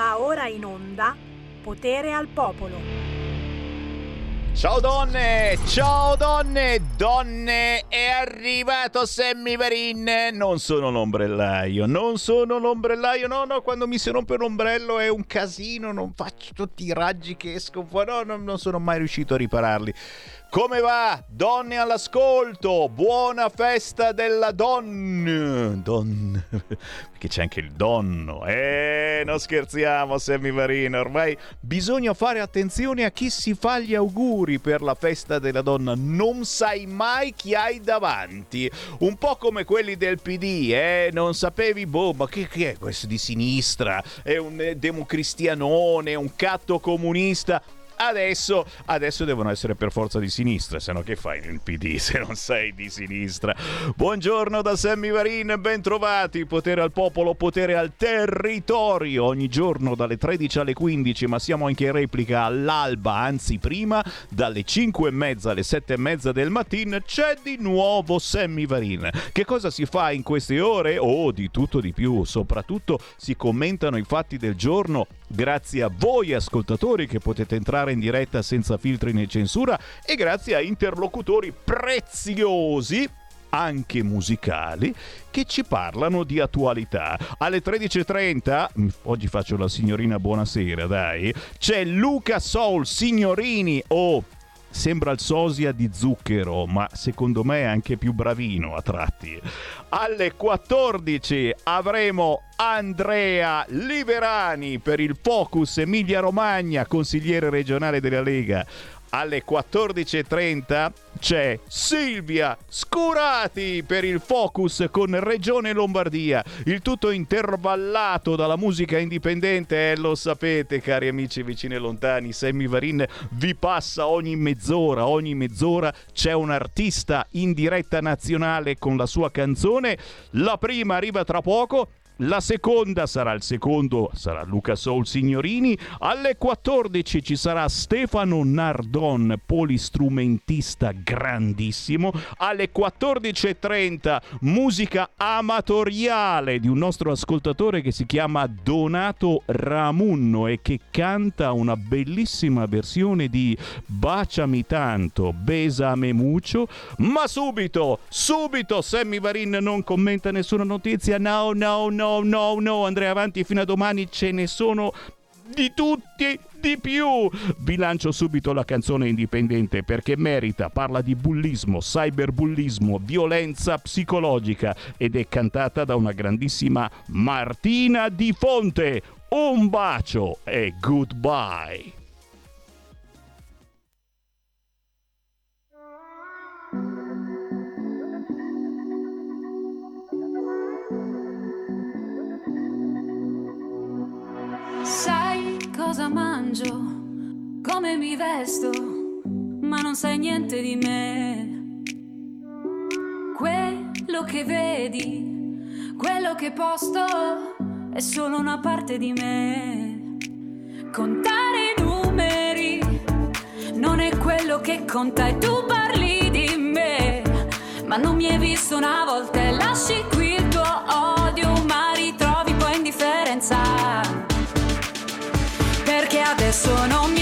Va ora in onda Potere al Popolo. Ciao donne, ciao donne, donne, è arrivato Sammy Varin. Non sono l'ombrellaio, non sono l'ombrellaio, no, no, quando mi si rompe l'ombrello è un casino, non faccio tutti i raggi che escono fuori, no, non sono mai riuscito a ripararli. Come va? Donne all'ascolto! Buona festa della donna! Donna. Perché c'è anche il donno. Eh, non scherziamo, Sammy Marino. Ormai bisogna fare attenzione a chi si fa gli auguri per la festa della donna. Non sai mai chi hai davanti. Un po' come quelli del PD, eh? Non sapevi, boh, ma che, che è questo di sinistra? È un eh, democristianone, un catto comunista adesso, adesso devono essere per forza di sinistra, se no che fai nel PD se non sei di sinistra? Buongiorno da Sammy Varin, ben trovati, potere al popolo, potere al territorio, ogni giorno dalle 13 alle 15, ma siamo anche in replica all'alba, anzi prima, dalle 5 e mezza alle 7 e mezza del mattino, c'è di nuovo Sammy Varin. Che cosa si fa in queste ore? Oh, di tutto di più, soprattutto si commentano i fatti del giorno grazie a voi ascoltatori che potete entrare in diretta senza filtri né censura e grazie a interlocutori preziosi anche musicali che ci parlano di attualità. Alle 13.30, oggi faccio la signorina buonasera, dai, c'è Luca Soul Signorini o oh, sembra il sosia di zucchero, ma secondo me è anche più bravino a tratti. Alle 14 avremo Andrea Liberani per il Focus Emilia Romagna, consigliere regionale della Lega alle 14.30 c'è Silvia Scurati per il focus con Regione Lombardia. Il tutto intervallato dalla musica indipendente, eh, lo sapete cari amici vicini e lontani, Sammy Varin vi passa ogni mezz'ora, ogni mezz'ora c'è un artista in diretta nazionale con la sua canzone. La prima arriva tra poco la seconda sarà il secondo, sarà Luca Soul Signorini. Alle 14 ci sarà Stefano Nardon, polistrumentista grandissimo. Alle 14.30 musica amatoriale di un nostro ascoltatore che si chiama Donato Ramunno e che canta una bellissima versione di Baciami tanto, besame mucho. Ma subito, subito Sammy Varin non commenta nessuna notizia. No, no, no no, no, Andrea avanti fino a domani ce ne sono di tutti di più. Vi lancio subito la canzone indipendente perché merita, parla di bullismo, cyberbullismo, violenza psicologica ed è cantata da una grandissima Martina Di Fonte. Un bacio e goodbye. Sai cosa mangio, come mi vesto, ma non sai niente di me. Quello che vedi, quello che posto, è solo una parte di me. Contare i numeri non è quello che conta e tu parli di me, ma non mi hai visto una volta e lasci qui il tuo odio, perché adesso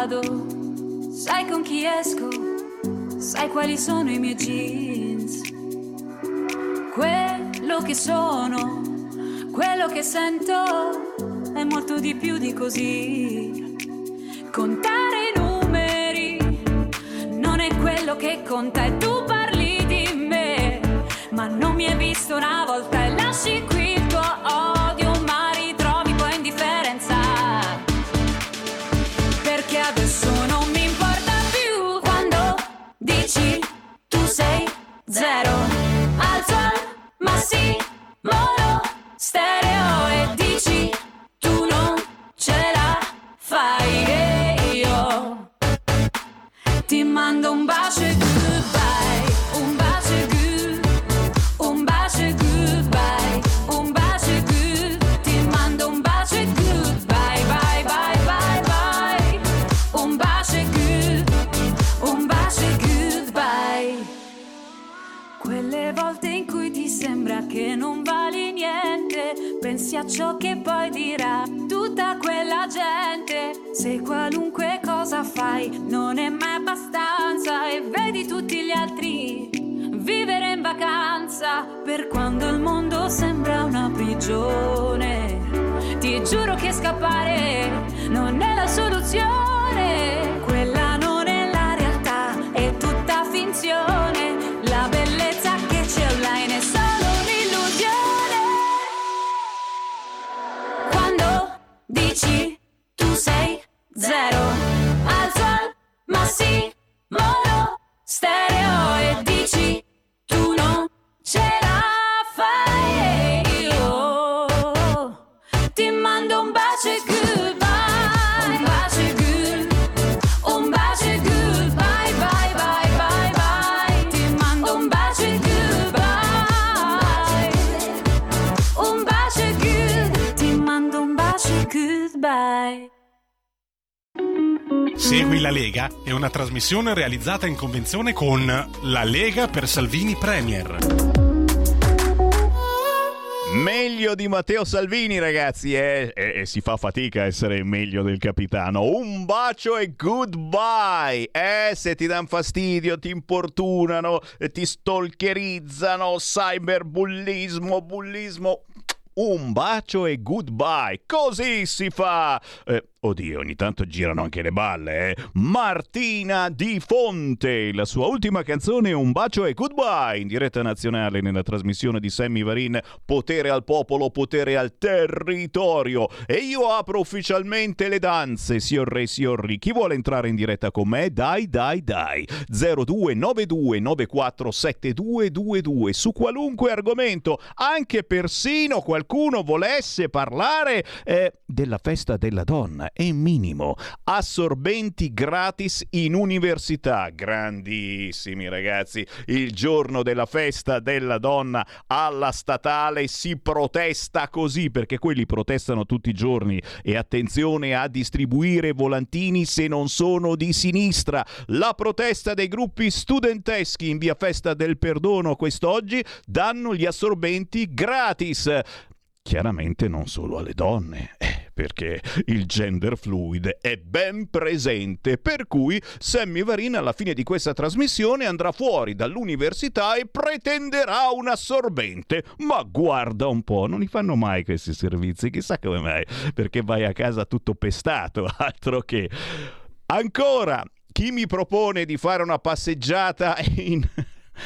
vado, sai con chi esco, sai quali sono i miei jeans, quello che sono quello che sento è molto di più di così. Contare i numeri non è quello che conta e tu parli di me, ma non mi hai visto una volta e lasci qui il tuo odio, zero. Alzo al massimo stereo e dici tu non ce la fai e io ti mando un bacio. Pensi a ciò che poi dirà tutta quella gente. Se qualunque cosa fai non è mai abbastanza e vedi tutti gli altri vivere in vacanza per quando il mondo sembra una prigione. Ti giuro che scappare non è la soluzione. Dici tu sei zero, alzo al massimo stereo Segui la Lega è una trasmissione realizzata in convenzione con La Lega per Salvini Premier. Meglio di Matteo Salvini, ragazzi, eh? e, e si fa fatica a essere meglio del capitano. Un bacio e goodbye. Eh, se ti danno fastidio, ti importunano, ti stalkerizzano, cyberbullismo, bullismo. Un bacio e goodbye. Così si fa. Eh, oddio, ogni tanto girano anche le balle, eh. Martina Di Fonte, la sua ultima canzone Un bacio e goodbye in diretta nazionale nella trasmissione di Sammy Varin Potere al popolo, potere al territorio. E io apro ufficialmente le danze, signor re, signor ri. Chi vuole entrare in diretta con me? Dai, dai, dai. 0292 947222 su qualunque argomento, anche persino qualcuno volesse parlare eh, della festa della donna. È minimo. Assorbenti gratis in università. Grandissimi ragazzi. Il giorno della festa della donna alla statale si protesta così perché quelli protestano tutti i giorni e attenzione a distribuire volantini se non sono di sinistra. La protesta dei gruppi studenteschi in via Festa del Perdono quest'oggi danno gli assorbenti gratis. Chiaramente non solo alle donne, eh, perché il gender fluid è ben presente, per cui Sammy Varin alla fine di questa trasmissione andrà fuori dall'università e pretenderà un assorbente. Ma guarda un po', non li fanno mai questi servizi, chissà come mai, perché vai a casa tutto pestato, altro che... Ancora, chi mi propone di fare una passeggiata in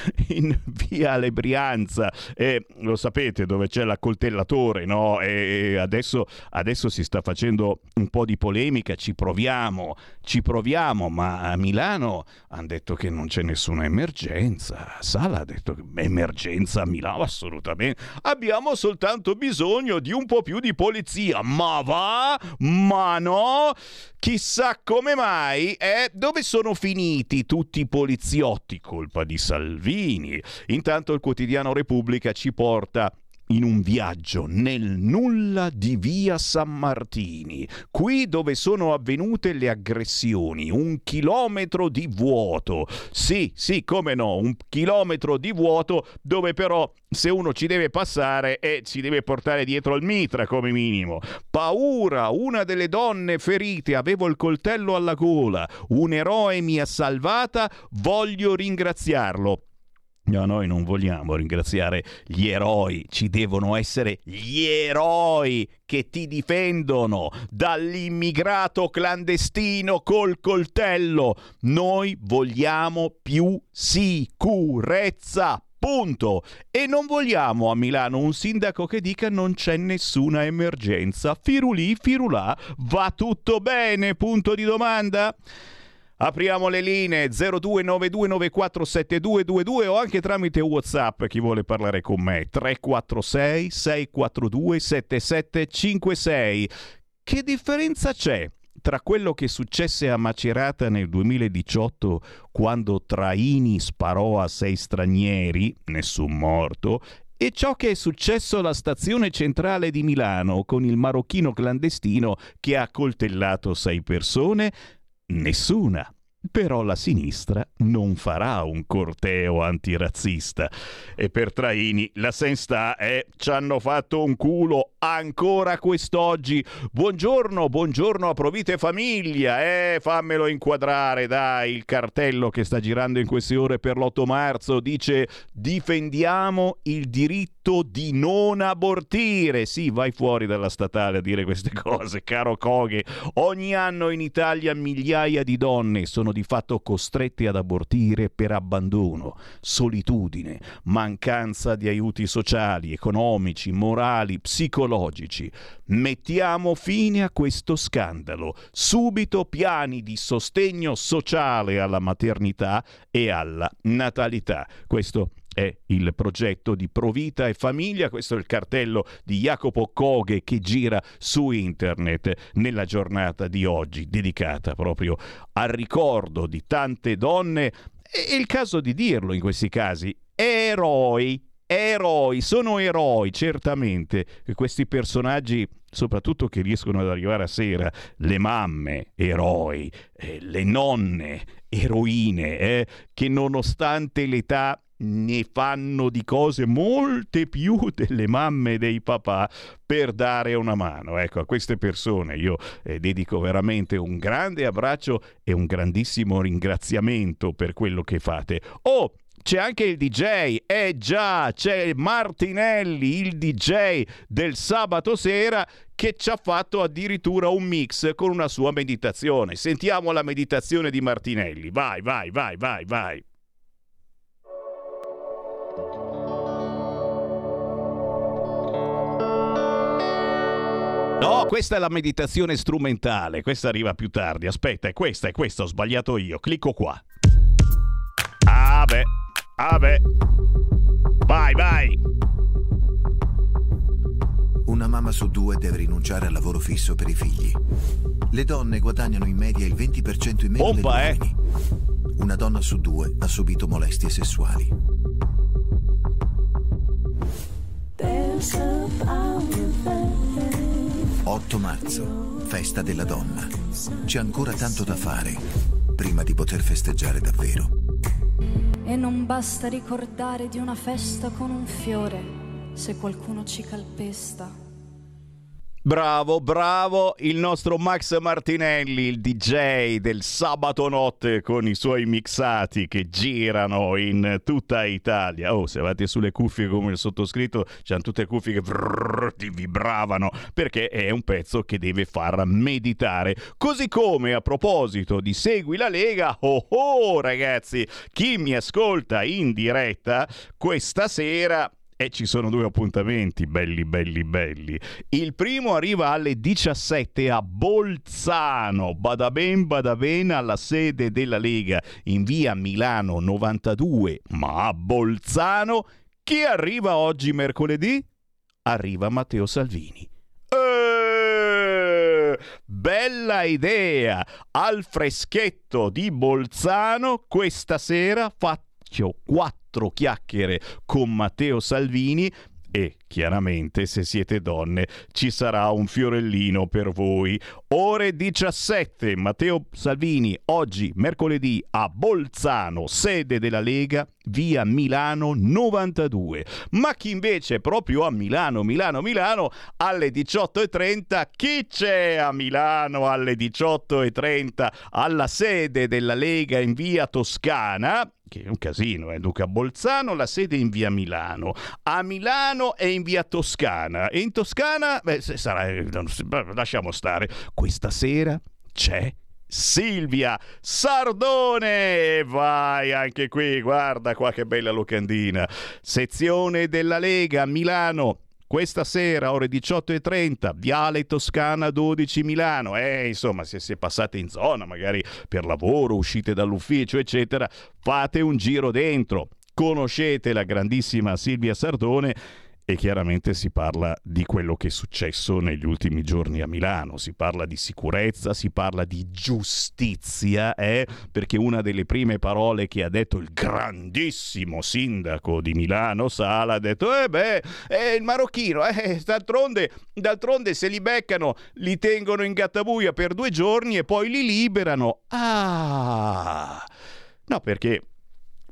in via Le Brianza e lo sapete dove c'è l'accoltellatore no? e adesso, adesso si sta facendo un po' di polemica ci proviamo ci proviamo ma a Milano hanno detto che non c'è nessuna emergenza. Sala ha detto emergenza a Milano assolutamente. Abbiamo soltanto bisogno di un po' più di polizia. Ma va? Ma no? Chissà come mai eh? dove sono finiti tutti i poliziotti? Colpa di Salvini. Intanto il quotidiano Repubblica ci porta in un viaggio nel nulla di via San Martini, qui dove sono avvenute le aggressioni, un chilometro di vuoto. Sì, sì, come no, un chilometro di vuoto dove però se uno ci deve passare e eh, ci deve portare dietro il mitra come minimo. Paura, una delle donne ferite, avevo il coltello alla gola, un eroe mi ha salvata, voglio ringraziarlo. No, noi non vogliamo ringraziare gli eroi, ci devono essere gli eroi che ti difendono dall'immigrato clandestino col coltello. Noi vogliamo più sicurezza. Punto. E non vogliamo a Milano un sindaco che dica non c'è nessuna emergenza. Firulì, firulà, va tutto bene? Punto di domanda? Apriamo le linee 0292947222 o anche tramite WhatsApp chi vuole parlare con me 346 642 7756. Che differenza c'è tra quello che successe a Macerata nel 2018 quando Traini sparò a sei stranieri, nessun morto, e ciò che è successo alla stazione centrale di Milano con il marocchino clandestino che ha coltellato sei persone? Nessuna. Però la sinistra non farà un corteo antirazzista. E per Traini la sensta è ci hanno fatto un culo ancora quest'oggi. Buongiorno, buongiorno a Provite Famiglia. Eh, fammelo inquadrare, dai, il cartello che sta girando in queste ore per l'8 marzo dice difendiamo il diritto di non abortire. Sì, vai fuori dalla statale a dire queste cose, caro Coghe. Ogni anno in Italia migliaia di donne sono di fatto costrette ad abortire per abbandono, solitudine, mancanza di aiuti sociali, economici, morali, psicologici. Mettiamo fine a questo scandalo. Subito piani di sostegno sociale alla maternità e alla natalità. Questo è il progetto di Provita e Famiglia, questo è il cartello di Jacopo Coghe che gira su internet nella giornata di oggi, dedicata proprio al ricordo di tante donne. È il caso di dirlo in questi casi, eroi, eroi, sono eroi certamente, questi personaggi soprattutto che riescono ad arrivare a sera, le mamme, eroi, eh, le nonne, eroine, eh, che nonostante l'età ne fanno di cose molte più delle mamme e dei papà per dare una mano. Ecco, a queste persone io eh, dedico veramente un grande abbraccio e un grandissimo ringraziamento per quello che fate. Oh, c'è anche il DJ, eh già, c'è Martinelli, il DJ del sabato sera che ci ha fatto addirittura un mix con una sua meditazione. Sentiamo la meditazione di Martinelli. Vai, vai, vai, vai, vai. No, questa è la meditazione strumentale, questa arriva più tardi. Aspetta, è questa, è questa, ho sbagliato io. Clicco qua. Ah beh, ah beh. Vai, vai. Una mamma su due deve rinunciare al lavoro fisso per i figli. Le donne guadagnano in media il 20% in meno Pompa, degli eh. uomini. Una donna su due ha subito molestie sessuali. 8 marzo, festa della donna. C'è ancora tanto da fare prima di poter festeggiare davvero. E non basta ricordare di una festa con un fiore se qualcuno ci calpesta. Bravo, bravo il nostro Max Martinelli, il DJ del sabato notte con i suoi mixati che girano in tutta Italia. Oh, se avete sulle cuffie come il sottoscritto, c'hanno tutte cuffie che vrrr, ti vibravano perché è un pezzo che deve far meditare. Così come a proposito di Segui la Lega, oh oh ragazzi, chi mi ascolta in diretta questa sera e ci sono due appuntamenti belli, belli, belli. Il primo arriva alle 17 a Bolzano, bada ben, bada ben, alla sede della Lega in via Milano 92. Ma a Bolzano, chi arriva oggi mercoledì? Arriva Matteo Salvini. Eh, Bella idea! Al freschetto di Bolzano questa sera faccio quattro chiacchiere con Matteo Salvini e chiaramente se siete donne ci sarà un fiorellino per voi. Ore 17, Matteo Salvini, oggi mercoledì a Bolzano, sede della Lega, via Milano 92. Ma chi invece è proprio a Milano, Milano, Milano, alle 18.30, chi c'è a Milano alle 18.30 alla sede della Lega in via Toscana? Che è un casino, eh? Duca Bolzano, la sede in via Milano, a Milano e in via Toscana, e in Toscana, beh, sarà, eh, lasciamo stare, questa sera c'è Silvia Sardone, vai anche qui, guarda qua che bella locandina, sezione della Lega Milano. Questa sera, ore 18.30, Viale Toscana 12 Milano. Eh, insomma, se si è passate in zona, magari per lavoro, uscite dall'ufficio, eccetera, fate un giro dentro. Conoscete la grandissima Silvia Sardone e chiaramente si parla di quello che è successo negli ultimi giorni a Milano, si parla di sicurezza, si parla di giustizia, eh? perché una delle prime parole che ha detto il grandissimo sindaco di Milano, Sala, ha detto, eh beh, è il marocchino, eh, d'altronde, d'altronde se li beccano li tengono in gattabuia per due giorni e poi li liberano. Ah! No, perché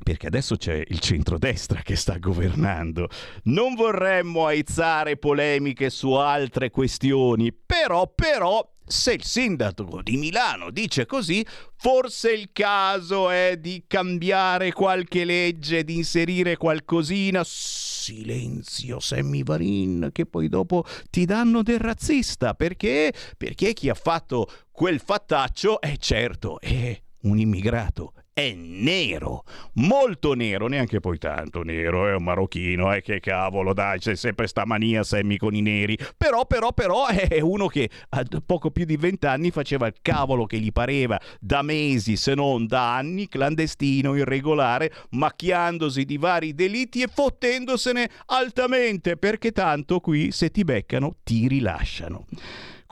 perché adesso c'è il centrodestra che sta governando. Non vorremmo aizzare polemiche su altre questioni, però, però, se il sindaco di Milano dice così, forse il caso è di cambiare qualche legge, di inserire qualcosina. Silenzio, Sammy Varin, che poi dopo ti danno del razzista. Perché? Perché chi ha fatto quel fattaccio è certo, è un immigrato è nero, molto nero, neanche poi tanto nero, è un marocchino, eh, che cavolo, dai, c'è sempre sta mania Sammy con i neri, però, però, però è uno che a poco più di vent'anni faceva il cavolo che gli pareva da mesi, se non da anni, clandestino, irregolare, macchiandosi di vari delitti e fottendosene altamente, perché tanto qui se ti beccano ti rilasciano.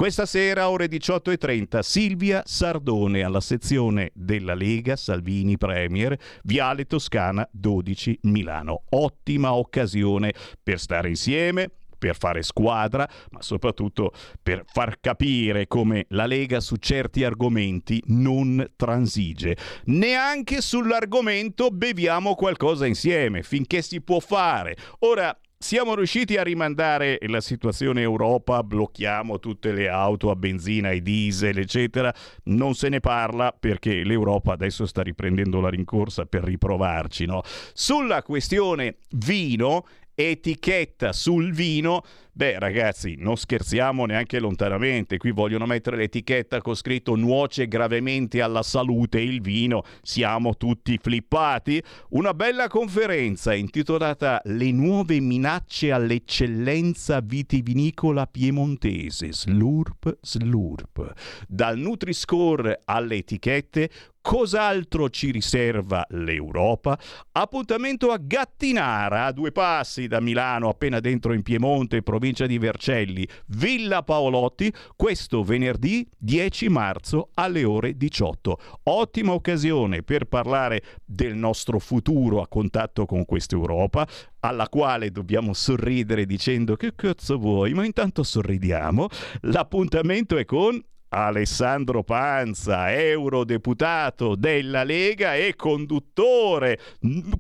Questa sera, ore 18.30, Silvia Sardone alla sezione della Lega Salvini Premier, Viale Toscana 12 Milano. Ottima occasione per stare insieme, per fare squadra, ma soprattutto per far capire come la Lega su certi argomenti non transige. Neanche sull'argomento beviamo qualcosa insieme, finché si può fare. Ora, siamo riusciti a rimandare la situazione Europa, blocchiamo tutte le auto a benzina e diesel, eccetera. Non se ne parla perché l'Europa adesso sta riprendendo la rincorsa per riprovarci. No? Sulla questione vino, etichetta sul vino, beh ragazzi, non scherziamo neanche lontanamente, qui vogliono mettere l'etichetta con scritto nuoce gravemente alla salute il vino, siamo tutti flippati. Una bella conferenza intitolata Le nuove minacce all'eccellenza vitivinicola piemontese, slurp slurp. Dal Nutri-Score alle etichette, Cos'altro ci riserva l'Europa? Appuntamento a Gattinara, a due passi da Milano, appena dentro in Piemonte, provincia di Vercelli, Villa Paolotti, questo venerdì 10 marzo alle ore 18. Ottima occasione per parlare del nostro futuro a contatto con questa Europa, alla quale dobbiamo sorridere dicendo che cazzo vuoi, ma intanto sorridiamo. L'appuntamento è con Alessandro Panza, eurodeputato della Lega e conduttore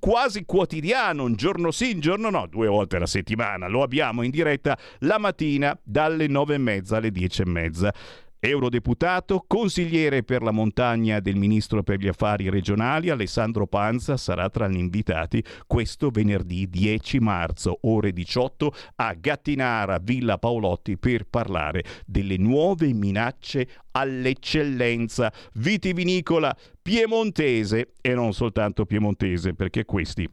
quasi quotidiano, un giorno sì, un giorno no, due volte alla settimana. Lo abbiamo in diretta la mattina dalle nove e mezza alle dieci e mezza eurodeputato, consigliere per la montagna del ministro per gli affari regionali Alessandro Panza sarà tra gli invitati questo venerdì 10 marzo ore 18 a Gattinara Villa Paolotti per parlare delle nuove minacce all'eccellenza. Vitivinicola piemontese e non soltanto piemontese perché questi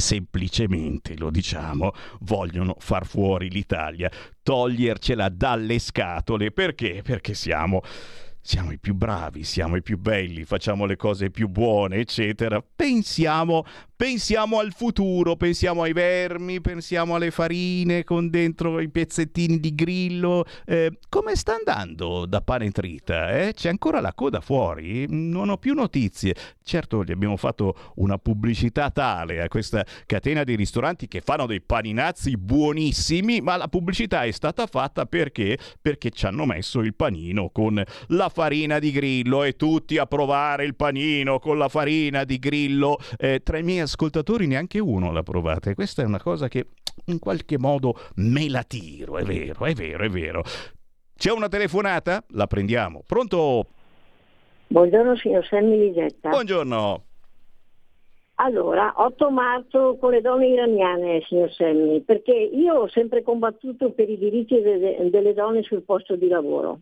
semplicemente, lo diciamo, vogliono far fuori l'Italia, togliercela dalle scatole. Perché? Perché siamo siamo i più bravi, siamo i più belli, facciamo le cose più buone, eccetera. Pensiamo Pensiamo al futuro, pensiamo ai vermi, pensiamo alle farine con dentro i pezzettini di grillo. Eh, come sta andando da pane trita? Eh? C'è ancora la coda fuori? Non ho più notizie. Certo, gli abbiamo fatto una pubblicità tale a questa catena di ristoranti che fanno dei paninazzi buonissimi, ma la pubblicità è stata fatta perché? Perché ci hanno messo il panino con la farina di grillo e tutti a provare il panino con la farina di grillo. Eh, miei ascoltatori neanche uno l'ha provata e questa è una cosa che in qualche modo me la tiro, è vero, è vero, è vero. C'è una telefonata? La prendiamo. Pronto? Buongiorno signor Sammy Ligetta. Buongiorno. Allora, 8 marzo con le donne iraniane, signor Semmi, perché io ho sempre combattuto per i diritti de- delle donne sul posto di lavoro.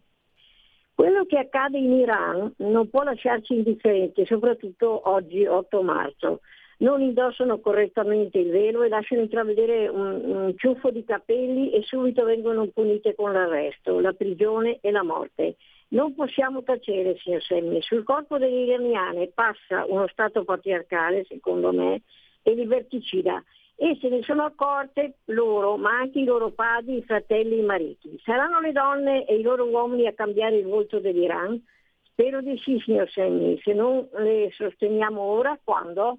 Quello che accade in Iran non può lasciarci indifferenti, soprattutto oggi 8 marzo non indossano correttamente il velo e lasciano intravedere un, un ciuffo di capelli e subito vengono punite con l'arresto, la prigione e la morte. Non possiamo tacere, signor Semmi, sul corpo delle iraniane passa uno Stato patriarcale, secondo me, e liberticida e se ne sono accorte loro, ma anche i loro padri, i fratelli i mariti. Saranno le donne e i loro uomini a cambiare il volto dell'Iran? Spero di sì, signor Semmi. Se non le sosteniamo ora, quando?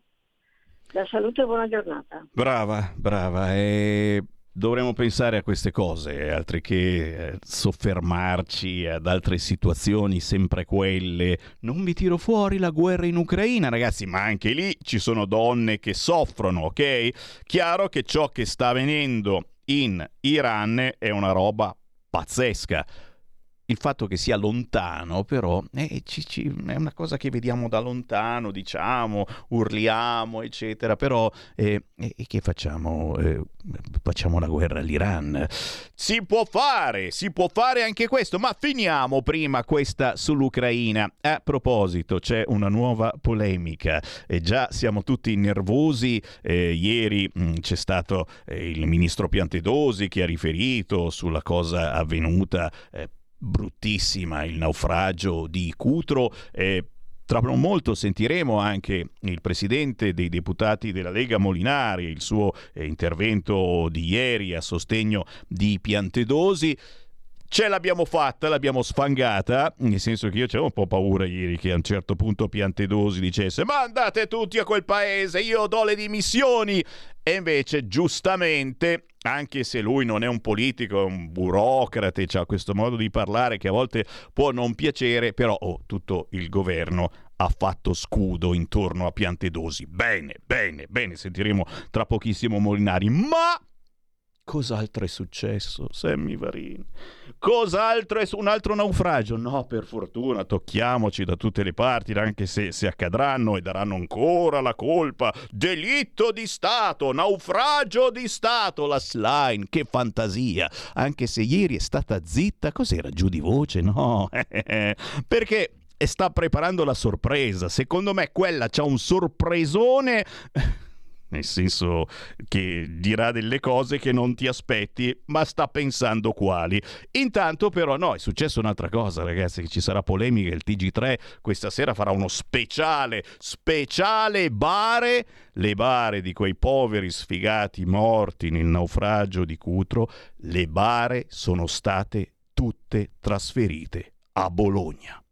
La salute e buona giornata. Brava, brava. E dovremmo pensare a queste cose, altri che eh, soffermarci ad altre situazioni, sempre quelle. Non vi tiro fuori la guerra in Ucraina, ragazzi, ma anche lì ci sono donne che soffrono, ok? Chiaro che ciò che sta avvenendo in Iran è una roba pazzesca il fatto che sia lontano, però, eh, ci, ci, è una cosa che vediamo da lontano, diciamo, urliamo, eccetera, però eh, eh, che facciamo? Eh, facciamo la guerra all'Iran. Si può fare, si può fare anche questo, ma finiamo prima questa sull'Ucraina. A proposito, c'è una nuova polemica e già siamo tutti nervosi. Eh, ieri mh, mm, c'è stato eh, il ministro Piantedosi che ha riferito sulla cosa avvenuta bruttissima, il naufragio di Cutro. Eh, tra non molto sentiremo anche il presidente dei deputati della Lega Molinari, il suo eh, intervento di ieri a sostegno di Piantedosi. Ce l'abbiamo fatta, l'abbiamo sfangata, nel senso che io c'avevo un po' paura ieri che a un certo punto Piantedosi dicesse ma andate tutti a quel paese, io do le dimissioni. E invece, giustamente, anche se lui non è un politico, è un burocrate, ha questo modo di parlare che a volte può non piacere, però oh, tutto il governo ha fatto scudo intorno a Piantedosi. Bene, bene, bene, sentiremo tra pochissimo Molinari, ma Cos'altro è successo, Sammy Varini? Cos'altro è su un altro naufragio? No, per fortuna, tocchiamoci da tutte le parti, anche se, se accadranno e daranno ancora la colpa. Delitto di Stato, naufragio di Stato, la slime, che fantasia. Anche se ieri è stata zitta, cos'era giù di voce? No, perché sta preparando la sorpresa. Secondo me quella c'ha un sorpresone nel senso che dirà delle cose che non ti aspetti, ma sta pensando quali. Intanto però no, è successa un'altra cosa, ragazzi, che ci sarà polemica, il TG3 questa sera farà uno speciale, speciale bare, le bare di quei poveri sfigati morti nel naufragio di Cutro, le bare sono state tutte trasferite a Bologna.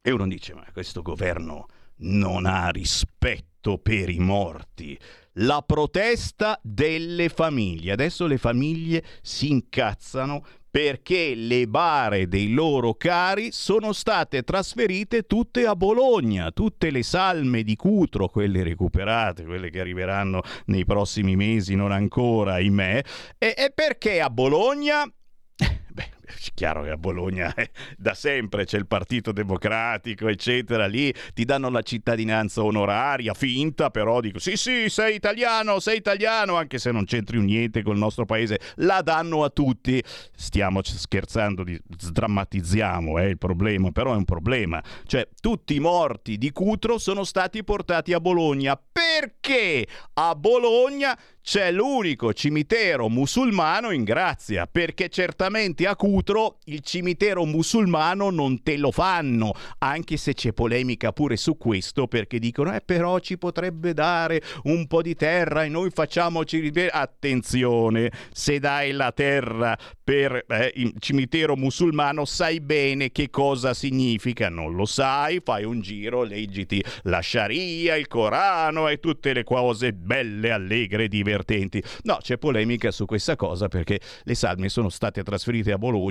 E uno dice, ma questo governo non ha rispetto per i morti. La protesta delle famiglie. Adesso le famiglie si incazzano perché le bare dei loro cari sono state trasferite tutte a Bologna, tutte le salme di Cutro, quelle recuperate, quelle che arriveranno nei prossimi mesi, non ancora, ahimè. E, e perché a Bologna? è chiaro che a Bologna eh, da sempre c'è il Partito Democratico, eccetera, lì ti danno la cittadinanza onoraria, finta, però dico sì sì, sei italiano, sei italiano, anche se non c'entri niente col nostro paese, la danno a tutti. Stiamo scherzando, sdrammatizziamo eh, il problema, però è un problema. Cioè, tutti i morti di Cutro sono stati portati a Bologna. Perché a Bologna c'è l'unico cimitero musulmano in Grazia, perché certamente a Cutro il cimitero musulmano non te lo fanno, anche se c'è polemica pure su questo, perché dicono, eh però ci potrebbe dare un po' di terra e noi facciamoci... Attenzione, se dai la terra per eh, il cimitero musulmano sai bene che cosa significa, non lo sai, fai un giro, leggiti la Sharia, il Corano e tutte le cose belle, allegre, divertenti. No, c'è polemica su questa cosa perché le salme sono state trasferite a Bologna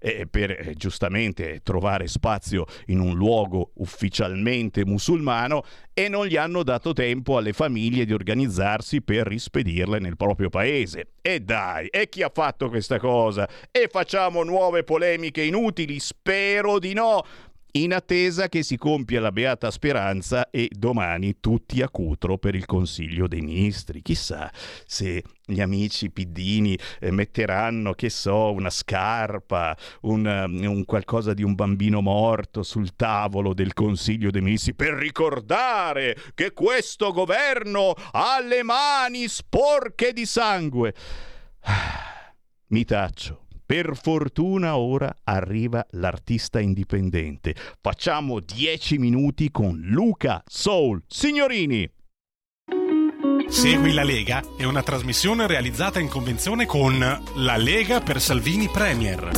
eh, per eh, giustamente trovare spazio in un luogo ufficialmente musulmano e non gli hanno dato tempo alle famiglie di organizzarsi per rispedirle nel proprio paese. E dai, e chi ha fatto questa cosa? E facciamo nuove polemiche inutili? Spero di no, in attesa che si compia la beata speranza e domani tutti a Cutro per il Consiglio dei Ministri. Chissà se gli amici piddini eh, metteranno, che so, una scarpa, un, um, un, qualcosa di un bambino morto sul tavolo del Consiglio dei Ministri per ricordare che questo governo ha le mani sporche di sangue. Mi taccio. Per fortuna ora arriva l'artista indipendente. Facciamo 10 minuti con Luca Soul. Signorini! Segui la Lega è una trasmissione realizzata in convenzione con La Lega per Salvini Premier.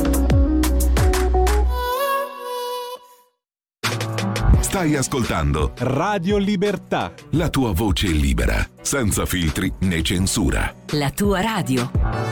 Stai ascoltando Radio Libertà. la tua voce libera, senza filtri né censura. La tua radio.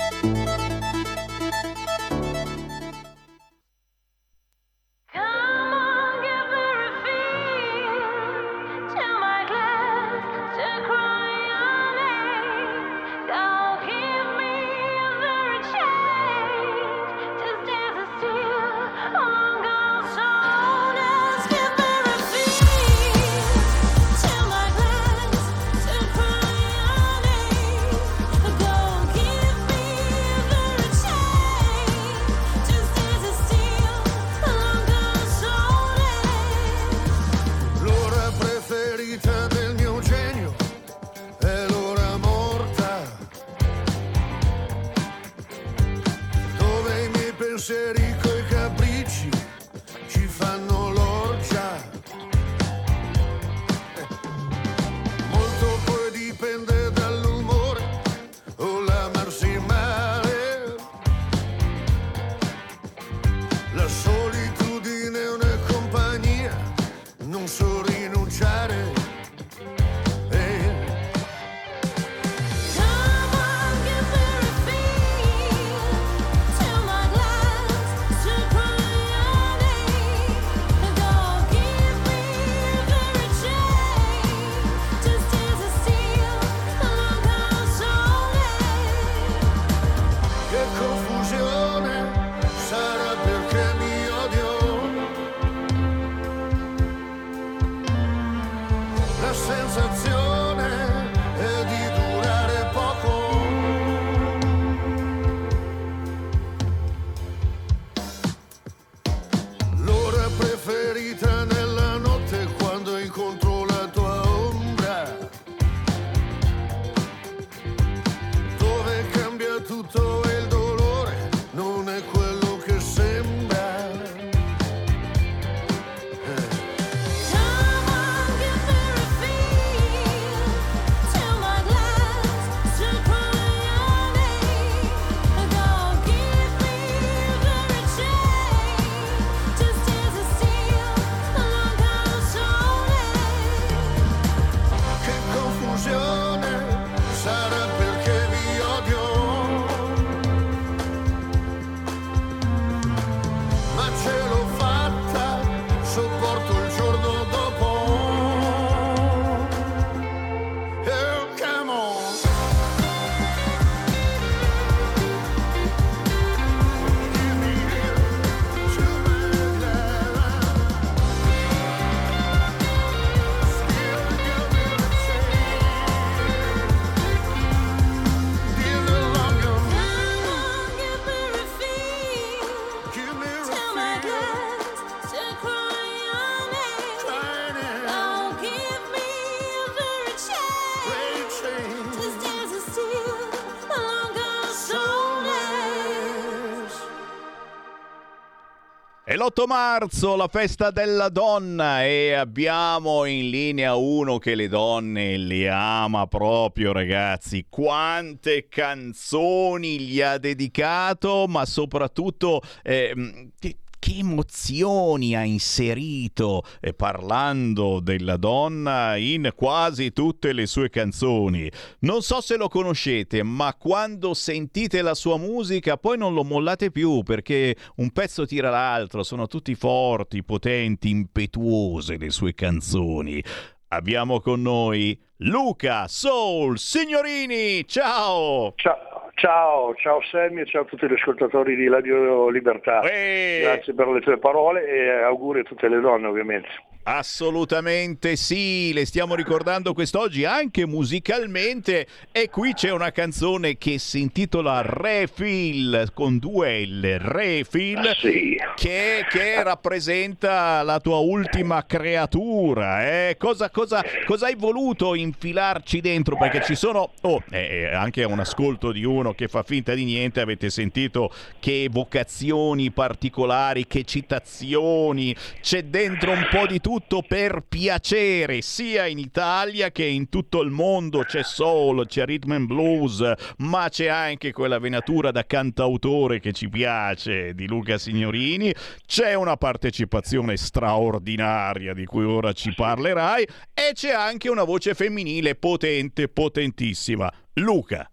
L'8 marzo, la festa della donna e abbiamo in linea uno che le donne le ama proprio ragazzi. Quante canzoni gli ha dedicato, ma soprattutto ehm, che, che emozioni ha inserito eh, parlando della donna in quasi tutte le sue canzoni. Non so se lo conoscete, ma quando sentite la sua musica poi non lo mollate più perché un pezzo tira l'altro, sono tutti forti, potenti, impetuose le sue canzoni. Abbiamo con noi Luca Soul Signorini. Ciao! Ciao, ciao, ciao Sammy e ciao a tutti gli ascoltatori di Radio Libertà. Eh. Grazie per le tue parole e auguri a tutte le donne ovviamente. Assolutamente sì, le stiamo ricordando quest'oggi anche musicalmente e qui c'è una canzone che si intitola Refill con due L, Refill, Ah, sì. che, che rappresenta la tua ultima creatura. eh. Cosa, cosa- cosa hai voluto infilarci dentro? Perché ci sono, oh, eh, eh, anche a un ascolto di uno che fa finta di niente, avete sentito che evocazioni particolari, che citazioni, c'è dentro un po' di tutto per piacere, sia in Italia che in tutto il mondo, c'è soul, c'è rhythm and blues, ma c'è anche quella venatura da cantautore che ci piace di Luca Signorini, c'è una partecipazione straordinaria di cui ora ci parlerai e c'è anche una voce femminile potente, potentissima. Luca.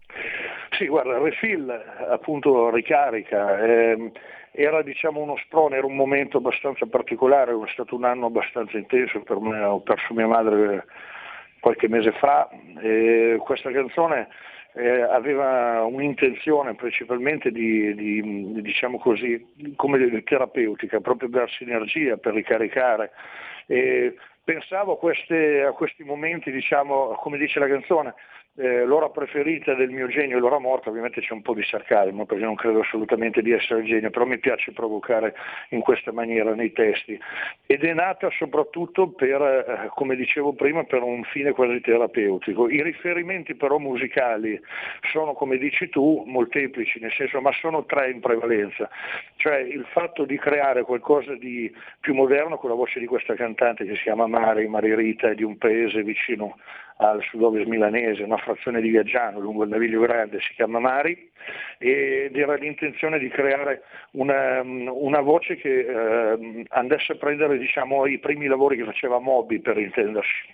Sì, guarda, il refill appunto ricarica, ehm, era diciamo uno sprone, era un momento abbastanza particolare, è stato un anno abbastanza intenso per me, ho perso mia madre qualche mese fa e questa canzone eh, aveva un'intenzione principalmente di, di, diciamo così, come terapeutica, proprio per sinergia, per ricaricare. E pensavo a, queste- a questi momenti, diciamo, come dice la canzone, eh, l'ora preferita del mio genio è l'ora morta, ovviamente c'è un po' di sarcasmo perché non credo assolutamente di essere genio, però mi piace provocare in questa maniera nei testi ed è nata soprattutto per, eh, come dicevo prima, per un fine quasi terapeutico. I riferimenti però musicali sono, come dici tu, molteplici, nel senso, ma sono tre in prevalenza, cioè il fatto di creare qualcosa di più moderno con la voce di questa cantante che si chiama Mari, Mari Rita, di un paese vicino al sud-ovest milanese, una frazione di Viaggiano, lungo il Naviglio Grande, si chiama Mari, ed era l'intenzione di creare una, una voce che eh, andasse a prendere diciamo, i primi lavori che faceva Moby, per intendersi.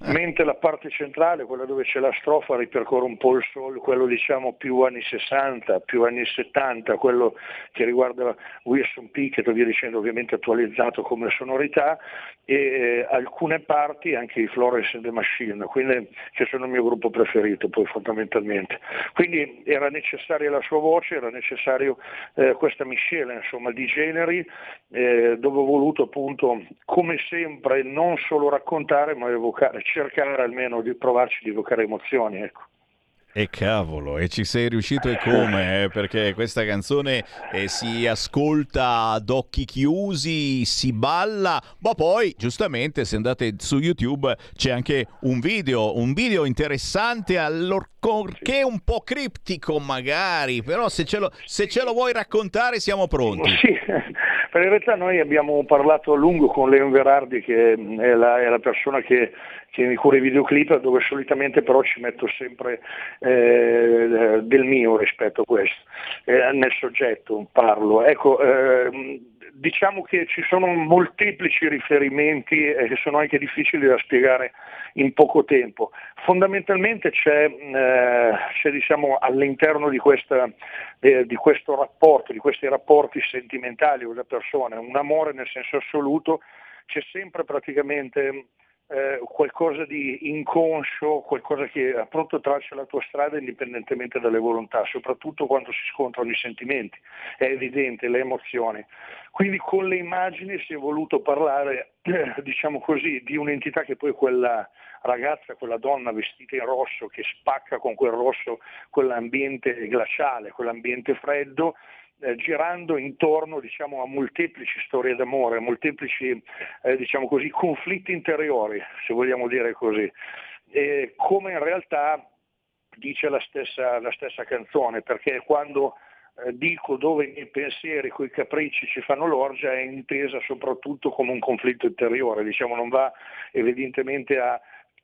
Mentre la parte centrale, quella dove c'è la strofa, ripercorre un po' il soul, quello diciamo più anni 60, più anni 70, quello che riguarda Wilson Pickett via dicendo, ovviamente attualizzato come sonorità, e eh, alcune parti anche i Florence and the Machine, quindi, che sono il mio gruppo preferito poi fondamentalmente. Quindi era necessaria la sua voce, era necessario eh, questa miscela insomma, di generi eh, dove ho voluto appunto come sempre non solo raccontare ma evocare, cercare almeno di provarci di evocare emozioni. Ecco. E cavolo, e ci sei riuscito e come? eh, Perché questa canzone eh, si ascolta ad occhi chiusi, si balla, ma poi giustamente se andate su YouTube c'è anche un video, un video interessante allorché un po' criptico magari, però se ce lo, se ce lo vuoi raccontare siamo pronti. Sì, per in realtà noi abbiamo parlato a lungo con Leon Verardi che è la, è la persona che, che mi cura i videoclip dove solitamente però ci metto sempre eh, del mio rispetto a questo, eh, nel soggetto parlo. Ecco, ehm, diciamo che ci sono molteplici riferimenti e che sono anche difficili da spiegare in poco tempo. Fondamentalmente c'è, eh, c'è, diciamo, all'interno di, questa, eh, di questo rapporto, di questi rapporti sentimentali con la persona, un amore nel senso assoluto, c'è sempre praticamente eh, qualcosa di inconscio, qualcosa che appunto traccia la tua strada indipendentemente dalle volontà, soprattutto quando si scontrano i sentimenti, è evidente, le emozioni. Quindi con le immagini si è voluto parlare, eh, diciamo così, di un'entità che poi quella ragazza, quella donna vestita in rosso che spacca con quel rosso quell'ambiente glaciale, quell'ambiente freddo, eh, girando intorno diciamo, a molteplici storie d'amore, a molteplici eh, diciamo così, conflitti interiori, se vogliamo dire così, e come in realtà dice la stessa, la stessa canzone, perché quando eh, dico dove i miei pensieri, coi capricci ci fanno l'orgia, è intesa soprattutto come un conflitto interiore, diciamo, non va evidentemente a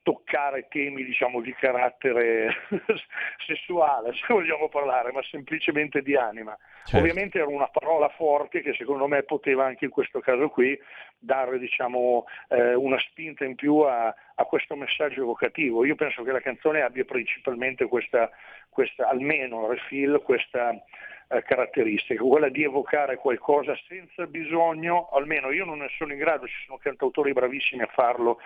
toccare temi diciamo, di carattere sessuale, se vogliamo parlare, ma semplicemente di anima. Certo. Ovviamente era una parola forte che secondo me poteva anche in questo caso qui dare diciamo, eh, una spinta in più a, a questo messaggio evocativo. Io penso che la canzone abbia principalmente questa, questa almeno refill, questa eh, caratteristica, quella di evocare qualcosa senza bisogno, almeno io non ne sono in grado, ci sono cantautori bravissimi a farlo,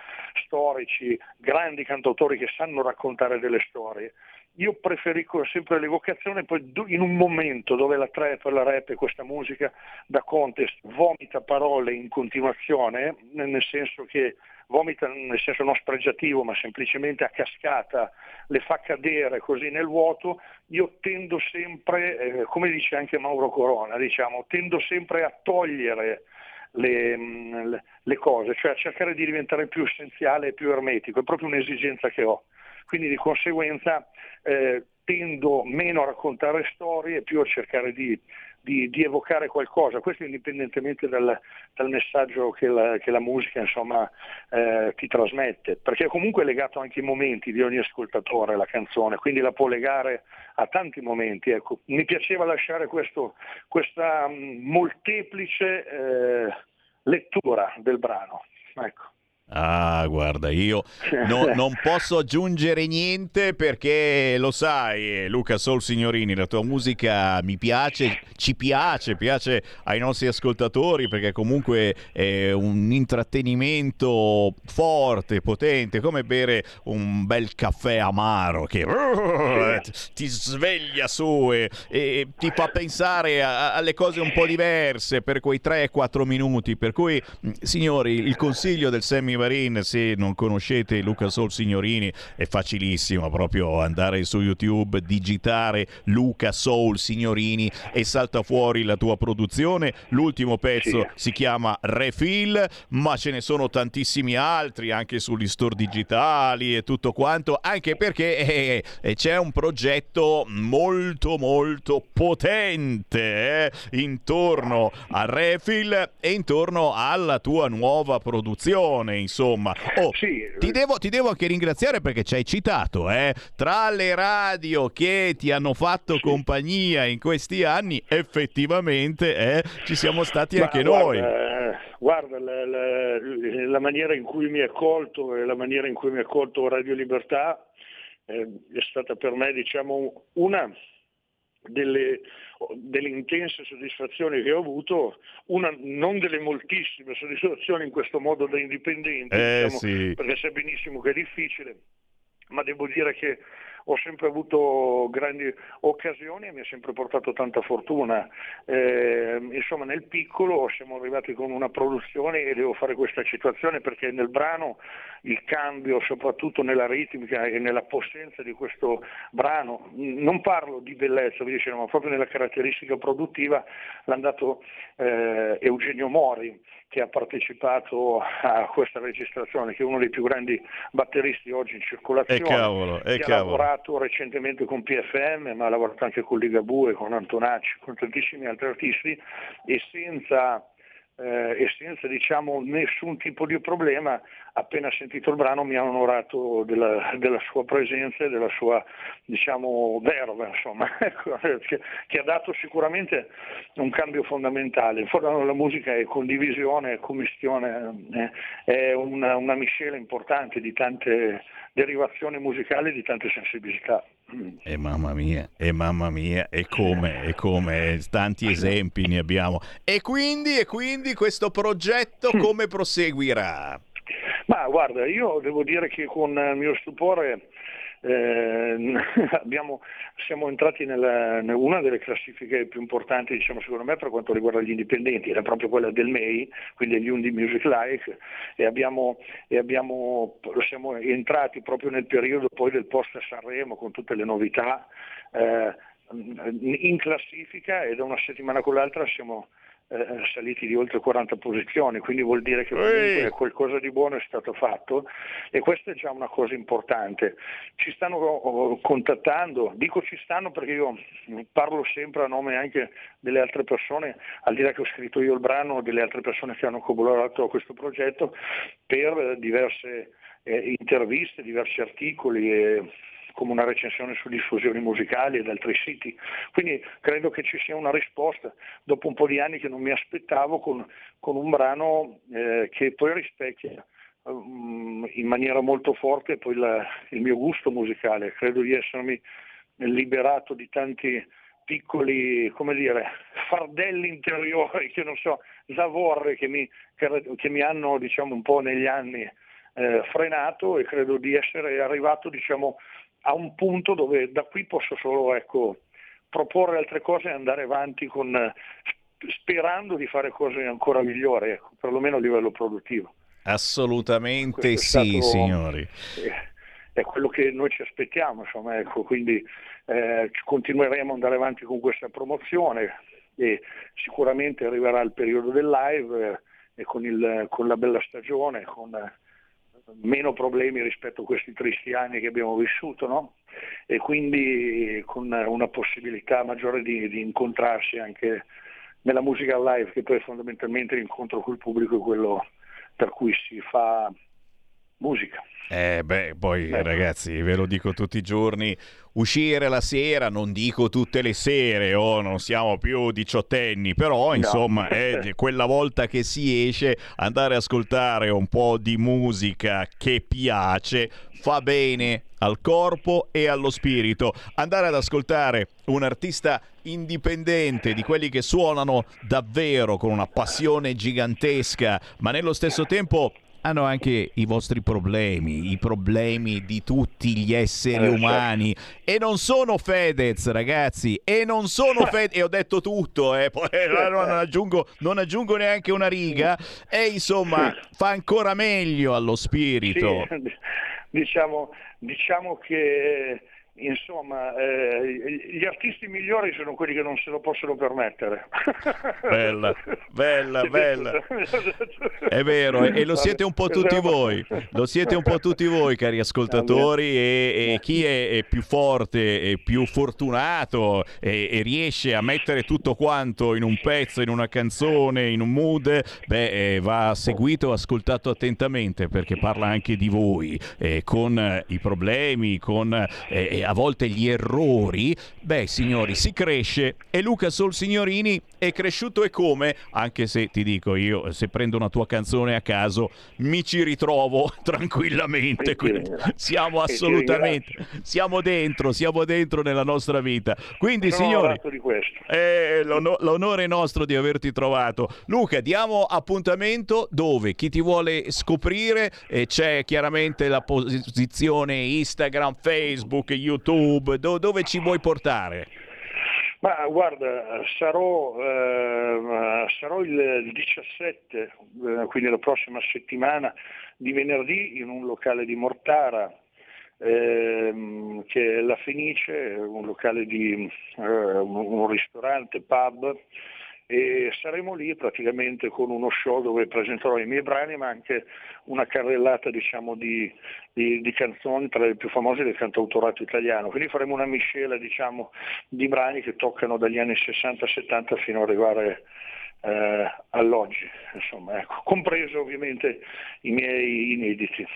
storici, grandi cantautori che sanno raccontare delle storie. Io preferisco sempre l'evocazione, poi in un momento dove la trap, la rap e questa musica da contest vomita parole in continuazione, nel senso che vomita nel senso non spregiativo, ma semplicemente a cascata le fa cadere così nel vuoto, io tendo sempre, eh, come dice anche Mauro Corona, diciamo, tendo sempre a togliere le, mm, le, cose, cioè a cercare di diventare più essenziale e più ermetico, è proprio un'esigenza che ho. Quindi di conseguenza eh, tendo meno a raccontare storie e più a cercare di di, di, evocare qualcosa, questo indipendentemente dal, dal messaggio che la, che la, musica insomma, eh, ti trasmette, perché è comunque legato anche ai momenti di ogni ascoltatore la canzone, quindi la può legare a tanti momenti. Ecco. Mi piaceva lasciare questo, questa mm, molteplice eh, lettura del brano. Ecco. Ah, guarda, io no, non posso aggiungere niente perché lo sai, Luca Sol Signorini, la tua musica mi piace, ci piace, piace ai nostri ascoltatori perché comunque è un intrattenimento forte, potente, come bere un bel caffè amaro che ti sveglia su e, e ti fa pensare a, alle cose un po' diverse per quei 3-4 minuti. Per cui, signori, il consiglio del semi Marin, se non conoscete Luca Sol Signorini, è facilissimo proprio andare su YouTube, digitare Luca Soul Signorini e salta fuori la tua produzione. L'ultimo pezzo si chiama Refill, ma ce ne sono tantissimi altri anche sugli store digitali e tutto quanto, anche perché eh, eh, c'è un progetto molto molto potente eh, intorno a Refill e intorno alla tua nuova produzione insomma. Oh, sì. ti, devo, ti, devo, anche ringraziare perché ci hai citato, eh? tra le radio che ti hanno fatto sì. compagnia in questi anni, effettivamente eh, ci siamo stati Ma anche guarda, noi. Eh, guarda, la, la, la, maniera in cui mi è accolto e la maniera in cui mi ha accolto Radio Libertà eh, è stata per me diciamo, una delle, delle, intense soddisfazioni che ho avuto, una, non delle moltissime soddisfazioni in questo modo da indipendente, eh, diciamo, sì. perché sai benissimo che è difficile, ma devo dire che ho sempre avuto grandi occasioni e mi ha sempre portato tanta fortuna. Eh, insomma nel piccolo siamo arrivati con una produzione e devo fare questa citazione perché nel brano il cambio, soprattutto nella ritmica e nella possenza di questo brano, non parlo di bellezza, ma proprio nella caratteristica produttiva, l'ha dato eh, Eugenio Mori che ha partecipato a questa registrazione, che è uno dei più grandi batteristi oggi in circolazione, e cavolo, e che cavolo. ha lavorato recentemente con PFM, ma ha lavorato anche con Ligabue, con Antonacci, con tantissimi altri artisti. E senza eh, e senza diciamo, nessun tipo di problema, appena sentito il brano mi ha onorato della, della sua presenza e della sua diciamo, verba, insomma, ecco, che, che, ha dato sicuramente un cambio fondamentale. La musica è condivisione, è commistione, eh, è una, una miscela importante di tante derivazioni musicali e di tante sensibilità. E mamma mia, e mamma mia, e come, e come, tanti esempi ne abbiamo. E quindi, e quindi questo progetto come proseguirà? Ma guarda, io devo dire che con il mio stupore eh, abbiamo, siamo entrati nella, in una delle classifiche più importanti diciamo, secondo me per quanto riguarda gli indipendenti, era proprio quella del MEI, quindi degli Undi Music Like e, abbiamo, e abbiamo, siamo entrati proprio nel periodo poi del post Sanremo con tutte le novità eh, in classifica e da una settimana con l'altra siamo eh, saliti di oltre 40 posizioni, quindi vuol dire che comunque qualcosa di buono è stato fatto e questa è già una cosa importante. Ci stanno oh, contattando, dico ci stanno perché io parlo sempre a nome anche delle altre persone, al di là che ho scritto io il brano, delle altre persone che hanno collaborato a questo progetto per diverse eh, interviste, diversi articoli e come una recensione su diffusioni musicali ed altri siti. Quindi credo che ci sia una risposta dopo un po' di anni che non mi aspettavo con, con un brano eh, che poi rispecchia um, in maniera molto forte poi la, il mio gusto musicale, credo di essermi liberato di tanti piccoli, come dire, fardelli interiori, che non so, zavorre che mi, che, che mi hanno diciamo un po' negli anni eh, frenato e credo di essere arrivato diciamo a un punto dove da qui posso solo ecco, proporre altre cose e andare avanti con, sperando di fare cose ancora migliori, ecco, perlomeno a livello produttivo. Assolutamente sì, stato, signori. Eh, è quello che noi ci aspettiamo, insomma, ecco, quindi eh, continueremo ad andare avanti con questa promozione e sicuramente arriverà il periodo del live eh, e con, il, con, la bella stagione, con eh, meno problemi rispetto a questi tristi anni che abbiamo vissuto, no? e quindi con una possibilità maggiore di, di incontrarsi anche nella musica live, che poi fondamentalmente l'incontro col pubblico è quello per cui si fa musica. Eh beh, poi eh. ragazzi, ve lo dico tutti i giorni, uscire la sera, non dico tutte le sere, oh, non siamo più diciottenni, però insomma, no. è quella volta che si esce, andare a ascoltare un po' di musica che piace, fa bene al corpo e allo spirito. Andare ad ascoltare un artista indipendente, di quelli che suonano davvero con una passione gigantesca, ma nello stesso tempo hanno anche i vostri problemi, i problemi di tutti gli esseri eh, certo. umani. E non sono Fedez, ragazzi, e non sono Fedez, e ho detto tutto, eh, poi non aggiungo, non aggiungo neanche una riga, e insomma fa ancora meglio allo spirito. Sì, diciamo, diciamo che insomma, eh, gli artisti migliori sono quelli che non se lo possono permettere. Bella, bella, bella. È vero, e lo siete un po' tutti voi, lo siete un po' tutti voi, cari ascoltatori, e, e chi è, è, più forte e più fortunato e, e, riesce a mettere tutto quanto in un pezzo, in una canzone, in un mood, beh, eh, va seguito, ascoltato attentamente perché parla anche di voi, eh, con i problemi, con... Eh, a volte gli errori, beh signori si cresce e Luca Solsignorini è cresciuto e come, anche se ti dico io, se prendo una tua canzone a caso mi ci ritrovo tranquillamente, quindi siamo assolutamente, siamo dentro, siamo dentro nella nostra vita. Quindi signori, eh, l'onore è nostro di averti trovato. Luca, diamo appuntamento dove? Chi ti vuole scoprire? Eh, c'è chiaramente la posizione Instagram, Facebook, YouTube YouTube, do- dove ci vuoi portare? Ma guarda, sarò, eh, sarò il 17, eh, quindi la prossima settimana, di venerdì in un locale di Mortara, ehm, che è La Fenice, un locale di eh, un ristorante, pub, e saremo lì praticamente con uno show dove presenterò i miei brani ma anche una carrellata diciamo, di, di, di, canzoni tra le più famose del cantautorato italiano. Quindi faremo una miscela diciamo, di brani che toccano dagli anni 60-70 fino ad arrivare eh, all'oggi, insomma, ecco. compreso ovviamente i miei inediti.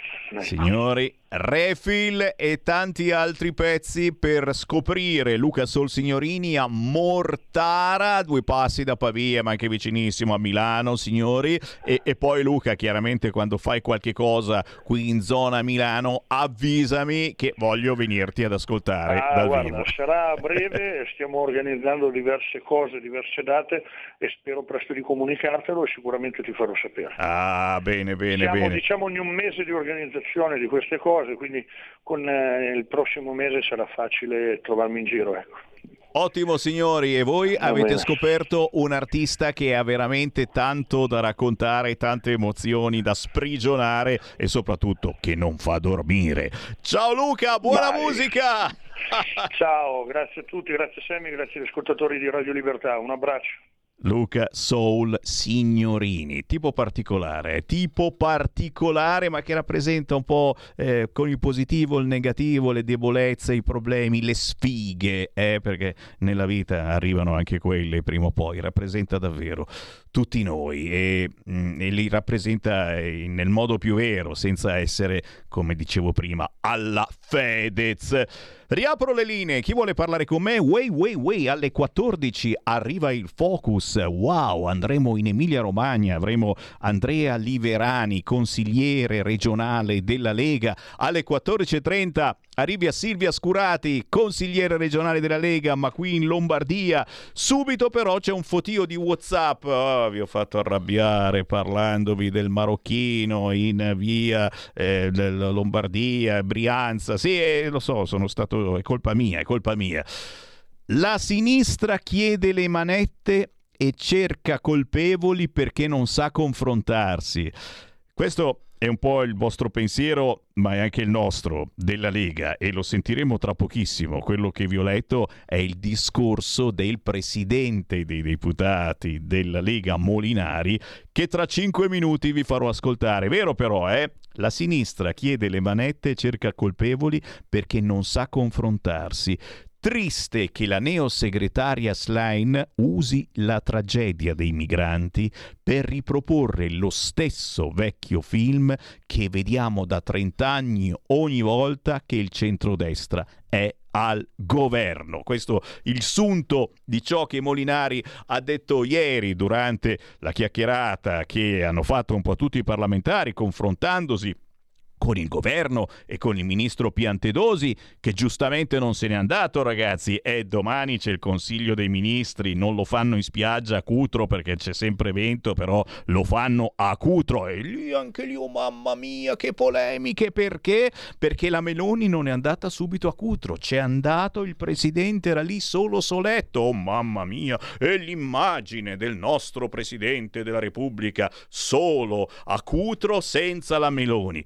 Signori, Refill e tanti altri pezzi per scoprire Luca Solsignorini a Mortara, due passi da Pavia, ma anche vicinissimo a Milano, signori. E, e poi Luca, chiaramente quando fai qualche cosa qui in zona Milano, avvisami che voglio venirti ad ascoltare. Ah, guarda, vivo. sarà a breve, stiamo organizzando diverse cose, diverse date e spero presto di comunicartelo e sicuramente ti farò sapere. Ah, bene, bene, Siamo, bene. Diciamo in un mese di organizzazione di queste cose cose, quindi con eh, il prossimo mese sarà facile trovarmi in giro. Ecco. Ottimo signori, e voi avete scoperto un artista che ha veramente tanto da raccontare, tante emozioni da sprigionare e soprattutto che non fa dormire. Ciao Luca, buona Vai. musica! Ciao, grazie a tutti, grazie a Sammy, grazie agli ascoltatori di Radio Libertà, un abbraccio. Luca Soul Signorini, tipo particolare, tipo particolare ma che rappresenta un po' eh, con il positivo, il negativo, le debolezze, i problemi, le sfighe, eh, perché nella vita arrivano anche quelle prima o poi, rappresenta davvero tutti noi e, mm, e li rappresenta eh, nel modo più vero, senza essere, come dicevo prima, alla Fedez. Riapro le linee, chi vuole parlare con me? Way, way, way, alle 14 arriva il Focus. Wow, andremo in Emilia Romagna, avremo Andrea Liverani, consigliere regionale della Lega. Alle 14.30 arrivi a Silvia Scurati, consigliere regionale della Lega, ma qui in Lombardia. Subito però c'è un fotio di WhatsApp. Oh, vi ho fatto arrabbiare parlandovi del marocchino in via eh, Lombardia, Brianza. Sì, eh, lo so, sono stato è colpa mia, è colpa mia. La sinistra chiede le manette e cerca colpevoli perché non sa confrontarsi. Questo è un po' il vostro pensiero, ma è anche il nostro, della Lega, e lo sentiremo tra pochissimo. Quello che vi ho letto è il discorso del presidente dei deputati della Lega Molinari, che tra cinque minuti vi farò ascoltare. Vero però, eh? La sinistra chiede le manette cerca colpevoli perché non sa confrontarsi. Triste che la neosegretaria Slein usi la tragedia dei migranti per riproporre lo stesso vecchio film che vediamo da 30 anni ogni volta che il centrodestra è al governo. Questo il sunto di ciò che Molinari ha detto ieri durante la chiacchierata che hanno fatto un po' tutti i parlamentari confrontandosi con il governo e con il ministro Piantedosi, che giustamente non se n'è andato, ragazzi, e domani c'è il Consiglio dei Ministri, non lo fanno in spiaggia a Cutro perché c'è sempre vento, però lo fanno a Cutro. E lì anche lì, oh mamma mia, che polemiche, perché? Perché la Meloni non è andata subito a Cutro, c'è andato il presidente, era lì solo soletto, oh mamma mia, e l'immagine del nostro presidente della Repubblica solo a Cutro senza la Meloni.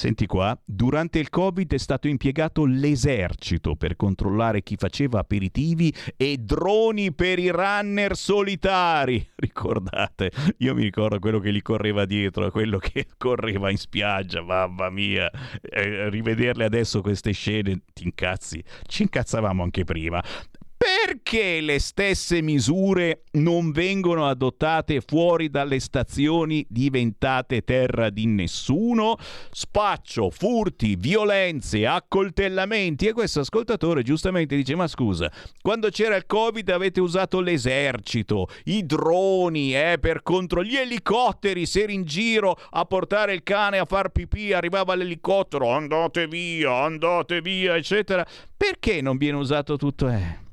Senti qua, durante il Covid è stato impiegato l'esercito per controllare chi faceva aperitivi e droni per i runner solitari. Ricordate, io mi ricordo quello che gli correva dietro, quello che correva in spiaggia, mamma mia. Eh, rivederle adesso queste scene, ti incazzi. Ci incazzavamo anche prima. Perché le stesse misure non vengono adottate fuori dalle stazioni diventate terra di nessuno? Spaccio, furti, violenze, accoltellamenti e questo ascoltatore giustamente dice ma scusa, quando c'era il Covid avete usato l'esercito, i droni eh, per contro gli elicotteri, se eri in giro a portare il cane a far pipì, arrivava l'elicottero, andate via, andate via, eccetera. Perché non viene usato tutto? Eh?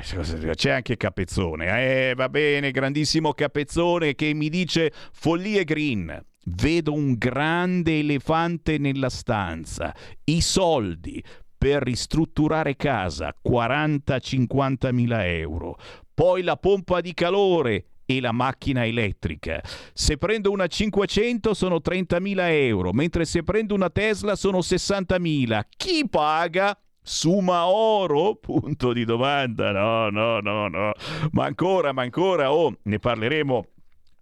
Eh, c'è anche Capezzone, eh, va bene, grandissimo Capezzone che mi dice follie green. Vedo un grande elefante nella stanza. I soldi per ristrutturare casa, 40-50 mila euro. Poi la pompa di calore e la macchina elettrica. Se prendo una 500 sono 30.000 euro, mentre se prendo una Tesla sono 60.000. Chi paga? Suma oro? Punto di domanda. No, no, no, no. Ma ancora, ma ancora, oh, ne parleremo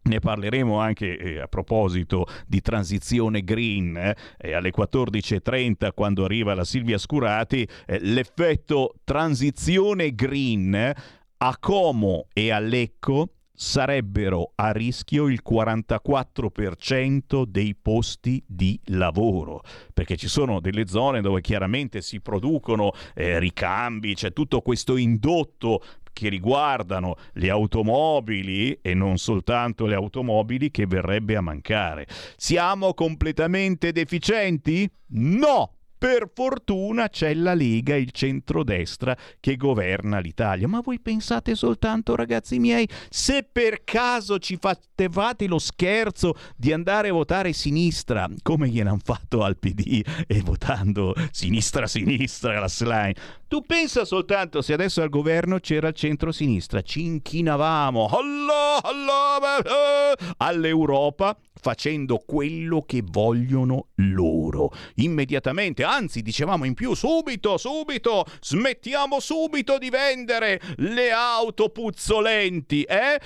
ne parleremo anche eh, a proposito di transizione green eh, alle 14.30 quando arriva la Silvia Scurati. Eh, l'effetto transizione green a Como e a Lecco sarebbero a rischio il 44% dei posti di lavoro, perché ci sono delle zone dove chiaramente si producono eh, ricambi, c'è tutto questo indotto che riguardano le automobili e non soltanto le automobili che verrebbe a mancare. Siamo completamente deficienti? No! Per fortuna c'è la Lega, il centrodestra che governa l'Italia. Ma voi pensate soltanto, ragazzi miei, se per caso ci facevate lo scherzo di andare a votare sinistra, come gliel'hanno fatto al PD e votando sinistra-sinistra la slime, tu pensa soltanto se adesso al governo c'era il centro-sinistra, ci inchinavamo Allah, all'Europa facendo quello che vogliono loro. Immediatamente, anzi dicevamo in più, subito, subito, smettiamo subito di vendere le auto puzzolenti, eh?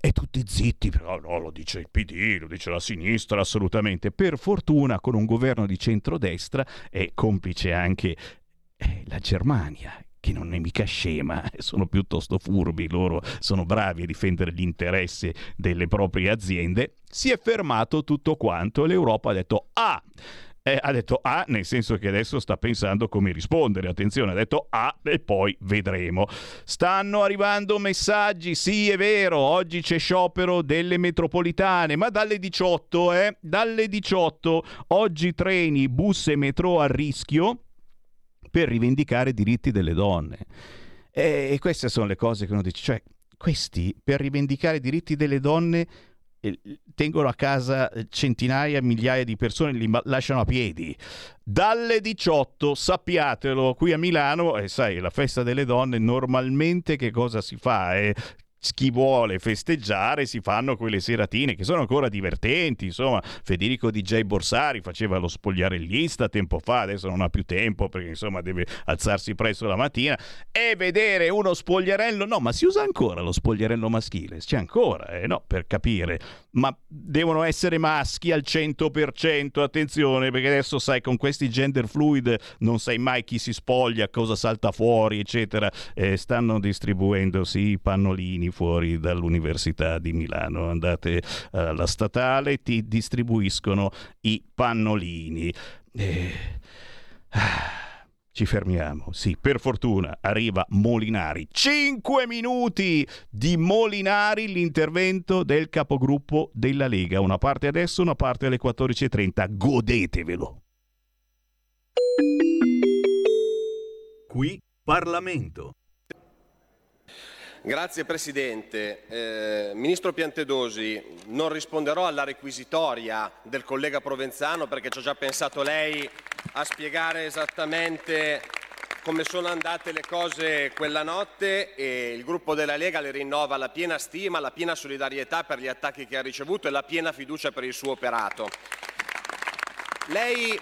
E tutti zitti, però no, lo dice il PD, lo dice la sinistra, assolutamente. Per fortuna con un governo di centrodestra è complice anche eh, la Germania che non è mica scema, sono piuttosto furbi, loro sono bravi a difendere gli interessi delle proprie aziende, si è fermato tutto quanto. L'Europa ha detto, ah, eh, ha detto A, nel senso che adesso sta pensando come rispondere. Attenzione, ha detto A e poi vedremo. Stanno arrivando messaggi, sì è vero, oggi c'è sciopero delle metropolitane, ma dalle 18, eh, dalle 18, oggi treni, bus e metro a rischio per rivendicare i diritti delle donne. E queste sono le cose che uno dice, cioè questi per rivendicare i diritti delle donne tengono a casa centinaia, migliaia di persone, li lasciano a piedi. Dalle 18, sappiatelo, qui a Milano, e eh, sai, la festa delle donne, normalmente che cosa si fa? Eh, chi vuole festeggiare si fanno quelle seratine che sono ancora divertenti. Insomma, Federico DJ Borsari faceva lo spogliarellista tempo fa, adesso non ha più tempo perché insomma deve alzarsi presto la mattina e vedere uno spogliarello. No, ma si usa ancora lo spogliarello maschile? C'è ancora, eh? no, per capire. Ma devono essere maschi al 100%, attenzione, perché adesso sai con questi gender fluid non sai mai chi si spoglia, cosa salta fuori, eccetera. Eh, stanno distribuendosi i pannolini fuori dall'Università di Milano. Andate alla statale, ti distribuiscono i pannolini. Eh, ci fermiamo, sì, per fortuna arriva Molinari. Cinque minuti di Molinari, l'intervento del capogruppo della Lega. Una parte adesso, una parte alle 14.30. Godetevelo. Qui Parlamento. Grazie Presidente. Eh, Ministro Piantedosi, non risponderò alla requisitoria del collega Provenzano perché ci ha già pensato lei a spiegare esattamente come sono andate le cose quella notte e il gruppo della Lega le rinnova la piena stima, la piena solidarietà per gli attacchi che ha ricevuto e la piena fiducia per il suo operato. Lei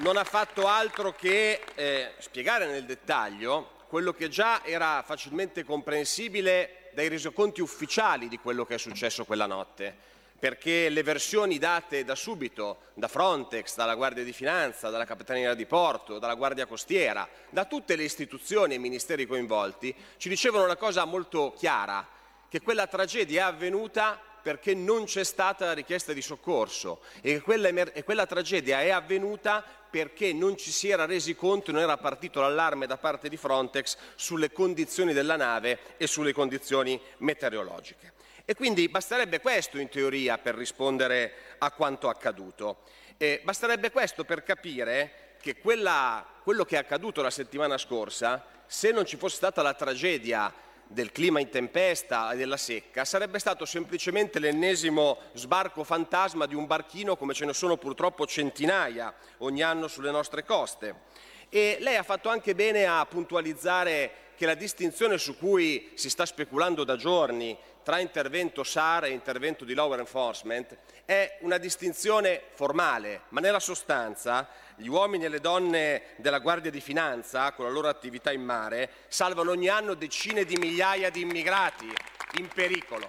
non ha fatto altro che eh, spiegare nel dettaglio quello che già era facilmente comprensibile dai resoconti ufficiali di quello che è successo quella notte, perché le versioni date da subito da Frontex, dalla Guardia di Finanza, dalla Capitaneria di Porto, dalla Guardia Costiera, da tutte le istituzioni e ministeri coinvolti, ci dicevano una cosa molto chiara, che quella tragedia è avvenuta perché non c'è stata la richiesta di soccorso e quella, e quella tragedia è avvenuta perché non ci si era resi conto non era partito l'allarme da parte di Frontex sulle condizioni della nave e sulle condizioni meteorologiche. E quindi basterebbe questo in teoria per rispondere a quanto accaduto. E basterebbe questo per capire che quella, quello che è accaduto la settimana scorsa, se non ci fosse stata la tragedia del clima in tempesta e della secca sarebbe stato semplicemente l'ennesimo sbarco fantasma di un barchino come ce ne sono purtroppo centinaia ogni anno sulle nostre coste. E lei ha fatto anche bene a puntualizzare che la distinzione su cui si sta speculando da giorni tra intervento SAR e intervento di law enforcement è una distinzione formale, ma nella sostanza gli uomini e le donne della Guardia di Finanza, con la loro attività in mare, salvano ogni anno decine di migliaia di immigrati in pericolo.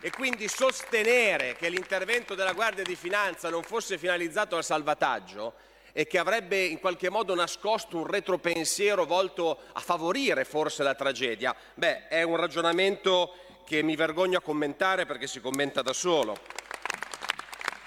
E quindi sostenere che l'intervento della Guardia di Finanza non fosse finalizzato al salvataggio e che avrebbe in qualche modo nascosto un retropensiero volto a favorire forse la tragedia, beh, è un ragionamento che mi vergogno a commentare perché si commenta da solo.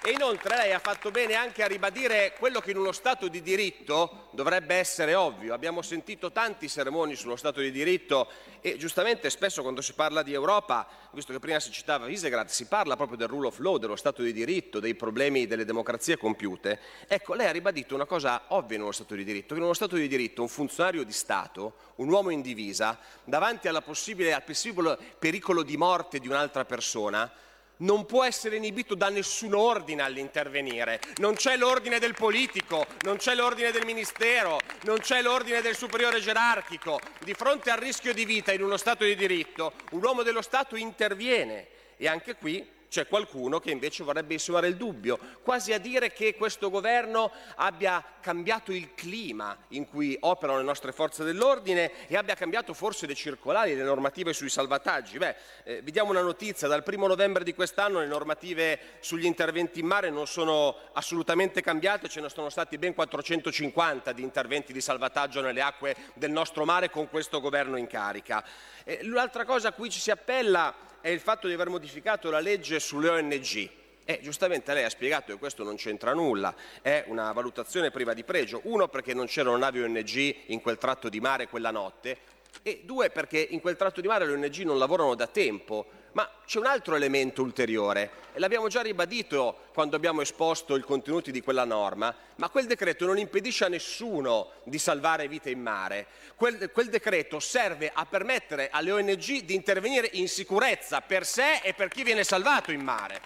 E inoltre lei ha fatto bene anche a ribadire quello che in uno Stato di diritto dovrebbe essere ovvio. Abbiamo sentito tanti sermoni sullo Stato di diritto e giustamente spesso quando si parla di Europa, visto che prima si citava Visegrad, si parla proprio del rule of law, dello Stato di diritto, dei problemi delle democrazie compiute. Ecco, lei ha ribadito una cosa ovvia in uno Stato di diritto, che in uno Stato di diritto un funzionario di Stato, un uomo in divisa, davanti al possibile pericolo di morte di un'altra persona, non può essere inibito da nessun ordine all'intervenire. Non c'è l'ordine del politico, non c'è l'ordine del ministero, non c'è l'ordine del superiore gerarchico. Di fronte al rischio di vita in uno Stato di diritto, un uomo dello Stato interviene e anche qui c'è qualcuno che invece vorrebbe insinuare il dubbio, quasi a dire che questo governo abbia cambiato il clima in cui operano le nostre forze dell'ordine e abbia cambiato forse le circolari, le normative sui salvataggi. Beh, eh, vi diamo una notizia, dal primo novembre di quest'anno le normative sugli interventi in mare non sono assolutamente cambiate, ce ne sono stati ben 450 di interventi di salvataggio nelle acque del nostro mare con questo governo in carica. Eh, l'altra cosa a cui ci si appella è il fatto di aver modificato la legge sulle ONG. E giustamente lei ha spiegato che questo non c'entra nulla, è una valutazione priva di pregio. Uno perché non c'erano navi ONG in quel tratto di mare quella notte e due perché in quel tratto di mare le ONG non lavorano da tempo. Ma c'è un altro elemento ulteriore e l'abbiamo già ribadito quando abbiamo esposto i contenuti di quella norma, ma quel decreto non impedisce a nessuno di salvare vite in mare. Quel, quel decreto serve a permettere alle ONG di intervenire in sicurezza per sé e per chi viene salvato in mare.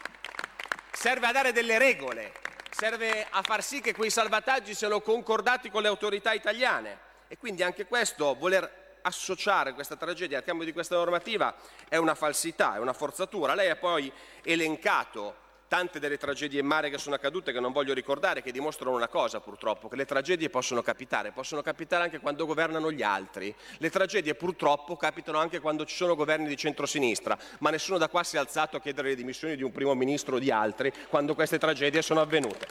Serve a dare delle regole, serve a far sì che quei salvataggi siano concordati con le autorità italiane. E quindi anche questo, voler associare questa tragedia al cambio di questa normativa è una falsità, è una forzatura. Lei ha poi elencato tante delle tragedie in mare che sono accadute che non voglio ricordare, che dimostrano una cosa purtroppo, che le tragedie possono capitare, possono capitare anche quando governano gli altri. Le tragedie purtroppo capitano anche quando ci sono governi di centrosinistra, ma nessuno da qua si è alzato a chiedere le dimissioni di un primo ministro o di altri quando queste tragedie sono avvenute.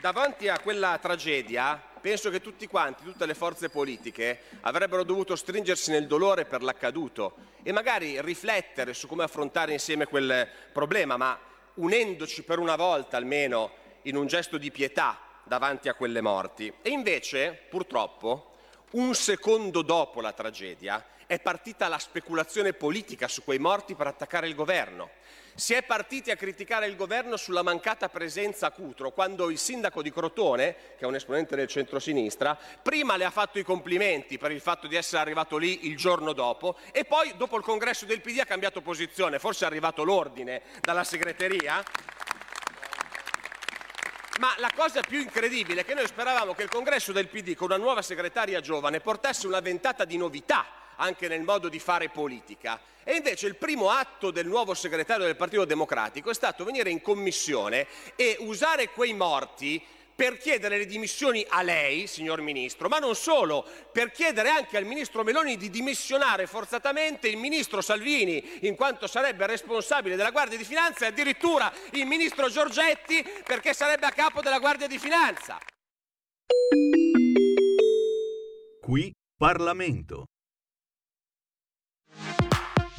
Davanti a quella tragedia penso che tutti quanti, tutte le forze politiche avrebbero dovuto stringersi nel dolore per l'accaduto e magari riflettere su come affrontare insieme quel problema, ma unendoci per una volta almeno in un gesto di pietà davanti a quelle morti. E invece, purtroppo, un secondo dopo la tragedia è partita la speculazione politica su quei morti per attaccare il governo. Si è partiti a criticare il governo sulla mancata presenza a Cutro, quando il sindaco di Crotone, che è un esponente del centrosinistra, prima le ha fatto i complimenti per il fatto di essere arrivato lì il giorno dopo e poi, dopo il congresso del PD, ha cambiato posizione. Forse è arrivato l'ordine dalla segreteria. Ma la cosa più incredibile è che noi speravamo che il congresso del PD, con una nuova segretaria giovane, portasse una ventata di novità anche nel modo di fare politica. E invece il primo atto del nuovo segretario del Partito Democratico è stato venire in commissione e usare quei morti per chiedere le dimissioni a lei, signor Ministro, ma non solo, per chiedere anche al Ministro Meloni di dimissionare forzatamente il Ministro Salvini, in quanto sarebbe responsabile della Guardia di Finanza, e addirittura il Ministro Giorgetti, perché sarebbe a capo della Guardia di Finanza. Qui Parlamento.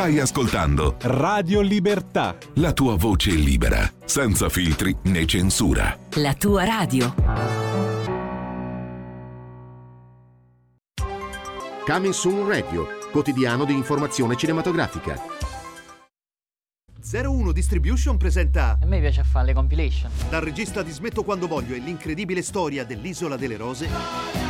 Stai ascoltando Radio Libertà. la tua voce libera, senza filtri né censura. La tua radio. Coming Soon Radio, quotidiano di informazione cinematografica. 01 Distribution presenta A me piace fare le compilation. Dal regista di Smetto quando voglio e l'incredibile storia dell'Isola delle Rose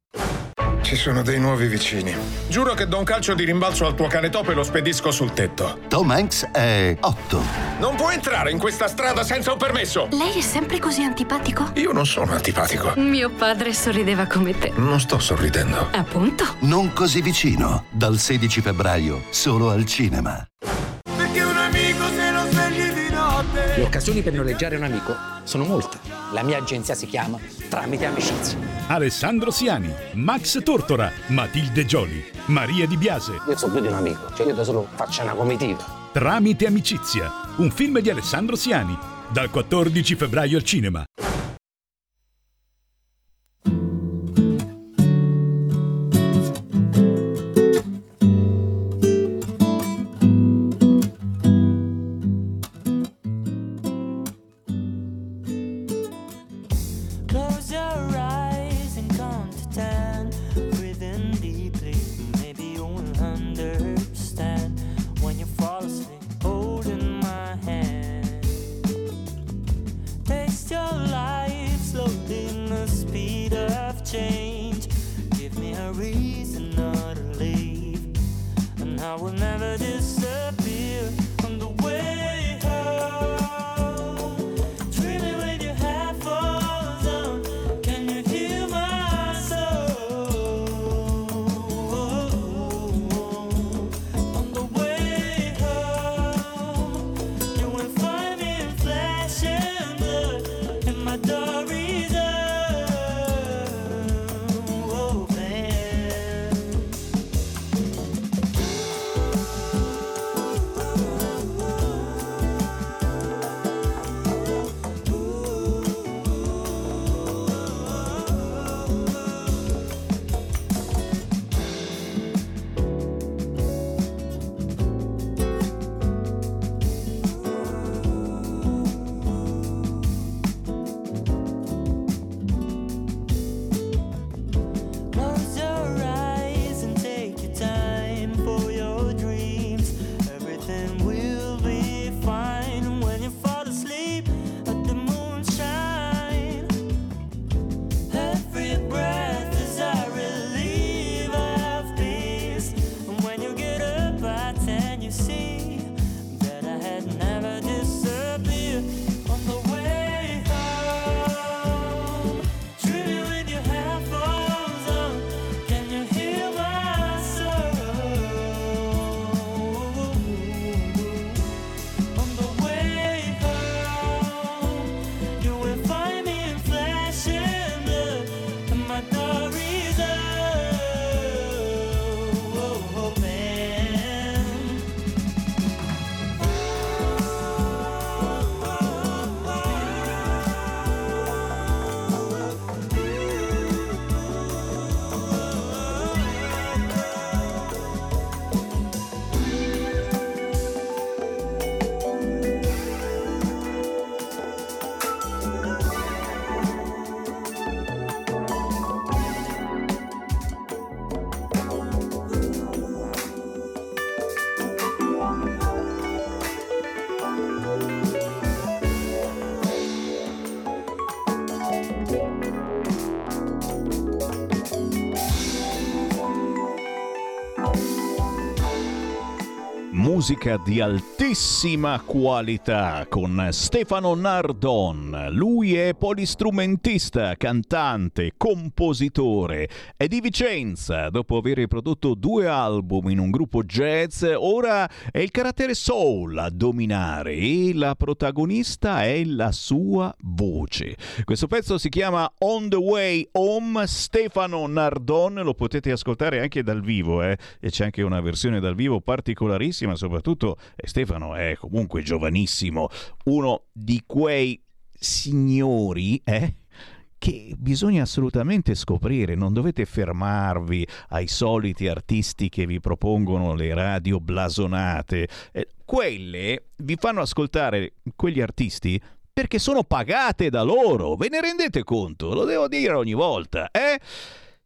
Ci sono dei nuovi vicini. Giuro che do un calcio di rimbalzo al tuo cane topo e lo spedisco sul tetto. Tom Hanks è 8. Non puoi entrare in questa strada senza un permesso! Lei è sempre così antipatico? Io non sono antipatico. Mio padre sorrideva come te. Non sto sorridendo. Appunto. Non così vicino. Dal 16 febbraio, solo al cinema. Perché un amico se lo svegli di notte Le occasioni per noleggiare un amico sono molte. La mia agenzia si chiama Tramite Amicizia. Alessandro Siani, Max Tortora, Matilde Gioli, Maria Di Biase. Io so più di un amico, cioè io da solo faccio una comitiva. Tramite Amicizia, un film di Alessandro Siani, dal 14 febbraio al cinema. Musica di altissima qualità con Stefano Nardon. Lui è polistrumentista, cantante, compositore. È di Vicenza. Dopo aver prodotto due album in un gruppo jazz, ora è il carattere soul a dominare e la protagonista è la sua voce. Questo pezzo si chiama On the Way Home. Stefano Nardon lo potete ascoltare anche dal vivo, eh? e c'è anche una versione dal vivo particolarissima, soprattutto eh, Stefano è comunque giovanissimo, uno di quei signori, eh? che bisogna assolutamente scoprire, non dovete fermarvi ai soliti artisti che vi propongono le radio blasonate. Eh, quelle vi fanno ascoltare quegli artisti perché sono pagate da loro, ve ne rendete conto? Lo devo dire ogni volta, eh?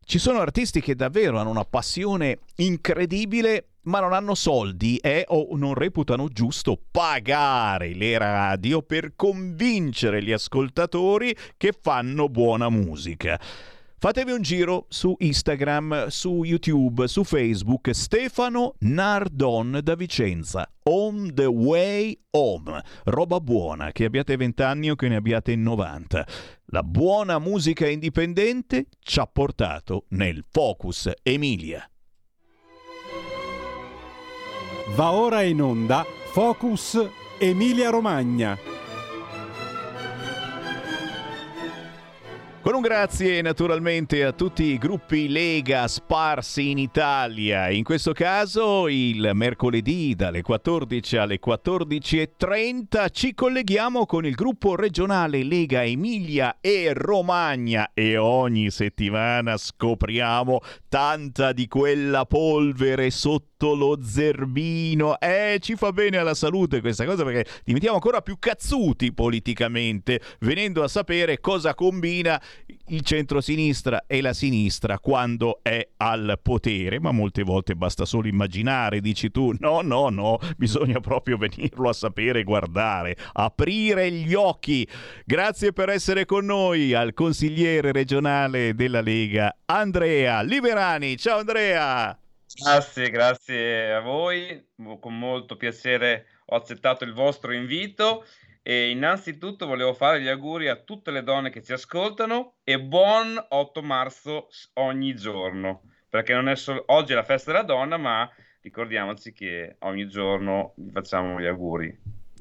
Ci sono artisti che davvero hanno una passione incredibile ma non hanno soldi e o non reputano giusto pagare le radio per convincere gli ascoltatori che fanno buona musica. Fatevi un giro su Instagram, su YouTube, su Facebook, Stefano Nardon da Vicenza. On the way home. Roba buona, che abbiate 20 anni o che ne abbiate 90. La buona musica indipendente ci ha portato nel Focus Emilia. Va ora in onda Focus Emilia Romagna. Con un grazie naturalmente a tutti i gruppi Lega sparsi in Italia, in questo caso il mercoledì dalle 14 alle 14.30 ci colleghiamo con il gruppo regionale Lega Emilia e Romagna. E ogni settimana scopriamo tanta di quella polvere sotto lo zerbino. Eh, ci fa bene alla salute questa cosa perché diventiamo ancora più cazzuti politicamente, venendo a sapere cosa combina il centro-sinistra e la sinistra quando è al potere, ma molte volte basta solo immaginare, dici tu, no, no, no, bisogna proprio venirlo a sapere, guardare, aprire gli occhi. Grazie per essere con noi al consigliere regionale della Lega, Andrea Liberani. Ciao Andrea! Grazie, grazie a voi, con molto piacere ho accettato il vostro invito. E innanzitutto volevo fare gli auguri a tutte le donne che ci ascoltano e buon 8 marzo ogni giorno, perché non è solo oggi è la festa della donna, ma ricordiamoci che ogni giorno vi facciamo gli auguri.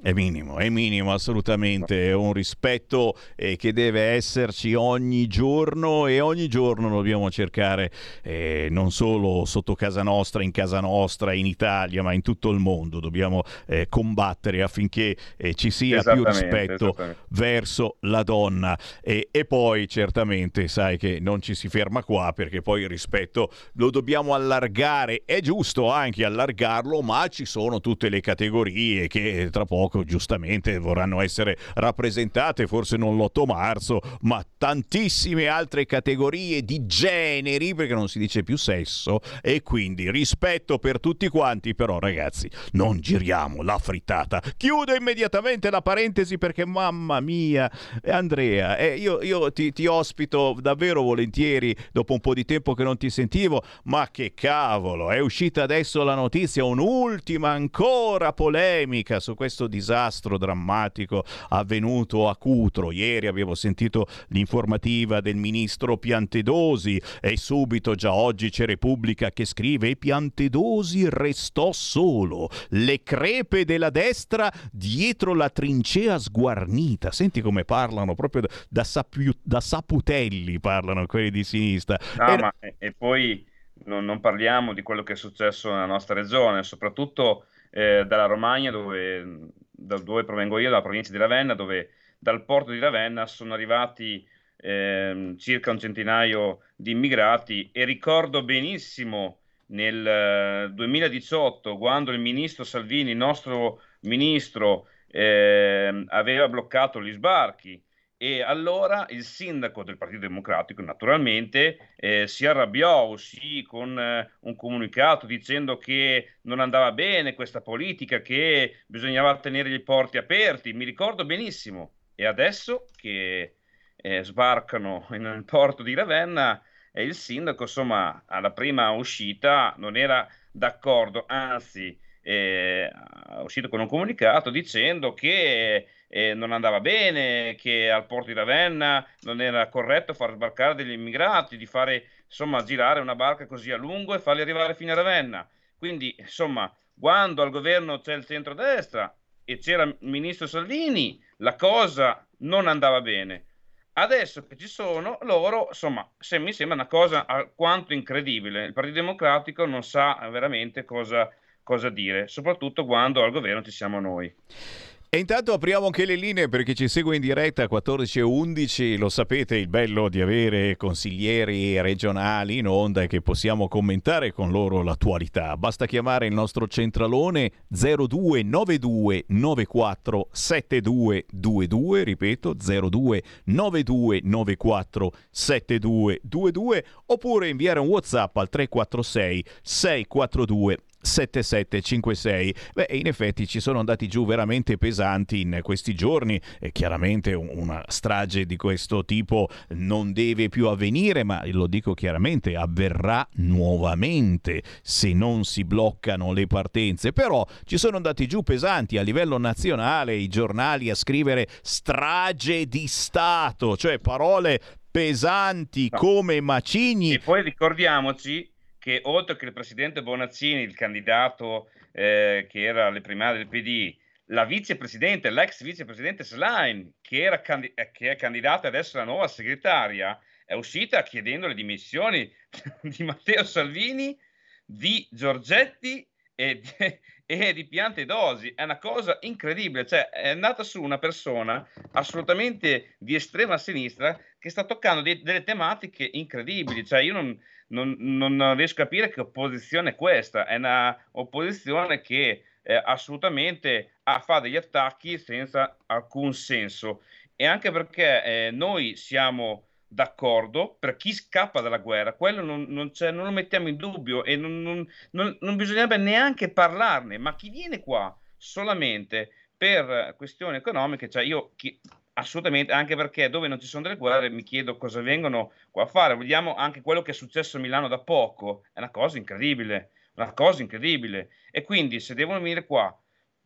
È minimo, è minimo assolutamente, è un rispetto eh, che deve esserci ogni giorno e ogni giorno dobbiamo cercare eh, non solo sotto casa nostra, in casa nostra, in Italia, ma in tutto il mondo, dobbiamo eh, combattere affinché eh, ci sia più rispetto verso la donna. E, e poi certamente sai che non ci si ferma qua perché poi il rispetto lo dobbiamo allargare, è giusto anche allargarlo, ma ci sono tutte le categorie che tra poco giustamente vorranno essere rappresentate, forse non l'8 marzo, ma tantissime altre categorie di generi perché non si dice più sesso e quindi rispetto per tutti quanti, però ragazzi non giriamo la frittata. Chiudo immediatamente la parentesi perché mamma mia, eh, Andrea, eh, io, io ti, ti ospito davvero volentieri dopo un po' di tempo che non ti sentivo, ma che cavolo, è uscita adesso la notizia, un'ultima ancora polemica su questo disastro drammatico avvenuto a Cutro. Ieri abbiamo sentito l'informativa del ministro Piantedosi e subito già oggi c'è Repubblica che scrive Piantedosi restò solo, le crepe della destra dietro la trincea sguarnita. Senti come parlano proprio da, da sapiu- da saputelli parlano quelli di sinistra. No, Era- ma e, e poi non, non parliamo di quello che è successo nella nostra regione, soprattutto eh, dalla Romagna, dove, da dove provengo io, dalla provincia di Ravenna, dove dal porto di Ravenna sono arrivati ehm, circa un centinaio di immigrati e ricordo benissimo nel eh, 2018, quando il ministro Salvini, il nostro ministro, ehm, aveva bloccato gli sbarchi. E allora il sindaco del Partito Democratico, naturalmente, eh, si arrabbiò, uscì con eh, un comunicato dicendo che non andava bene questa politica, che bisognava tenere i porti aperti. Mi ricordo benissimo. E adesso che eh, sbarcano nel porto di Ravenna, e il sindaco, insomma, alla prima uscita non era d'accordo, anzi, eh, è uscito con un comunicato dicendo che eh, non andava bene, che al porto di Ravenna non era corretto far sbarcare degli immigrati, di fare, insomma, girare una barca così a lungo e farli arrivare fino a Ravenna. Quindi, insomma, quando al governo c'è il centrodestra e c'era il ministro Salvini, la cosa non andava bene. Adesso che ci sono loro, insomma, se mi sembra una cosa alquanto incredibile. Il Partito Democratico non sa veramente cosa, cosa dire, soprattutto quando al governo ci siamo noi. E intanto apriamo anche le linee per chi ci segue in diretta 14 e 11, lo sapete il bello di avere consiglieri regionali in onda e che possiamo commentare con loro l'attualità. Basta chiamare il nostro centralone 0292 94 7222, ripeto 0292 94 7222 oppure inviare un WhatsApp al 346 642 7756. Beh, in effetti ci sono andati giù veramente pesanti in questi giorni e chiaramente un- una strage di questo tipo non deve più avvenire, ma lo dico chiaramente, avverrà nuovamente se non si bloccano le partenze. Però ci sono andati giù pesanti a livello nazionale i giornali a scrivere strage di Stato, cioè parole pesanti come macigni. E poi ricordiamoci che oltre che il presidente Bonazzini, il candidato eh, che era alle primarie del PD, la vicepresidente, l'ex vicepresidente Schlein, che, candi- eh, che è candidata adesso alla nuova segretaria, è uscita chiedendo le dimissioni di Matteo Salvini, di Giorgetti e e di Piantedosi. È una cosa incredibile, cioè è andata su una persona assolutamente di estrema sinistra che sta toccando dei- delle tematiche incredibili. Cioè io non, non- non riesco a capire che opposizione è questa, è una opposizione che eh, assolutamente fa degli attacchi senza alcun senso e anche perché eh, noi siamo d'accordo per chi scappa dalla guerra, quello non, non non lo mettiamo in dubbio e non, non- bisognerebbe neanche parlarne, ma chi viene qua solamente per questioni economiche, cioè io chi- assolutamente, anche perché dove non ci sono delle guerre mi chiedo cosa vengono qua a fare, vediamo anche quello che è successo a Milano da poco, è una cosa incredibile. una cosa incredibile. E quindi se devono venire qua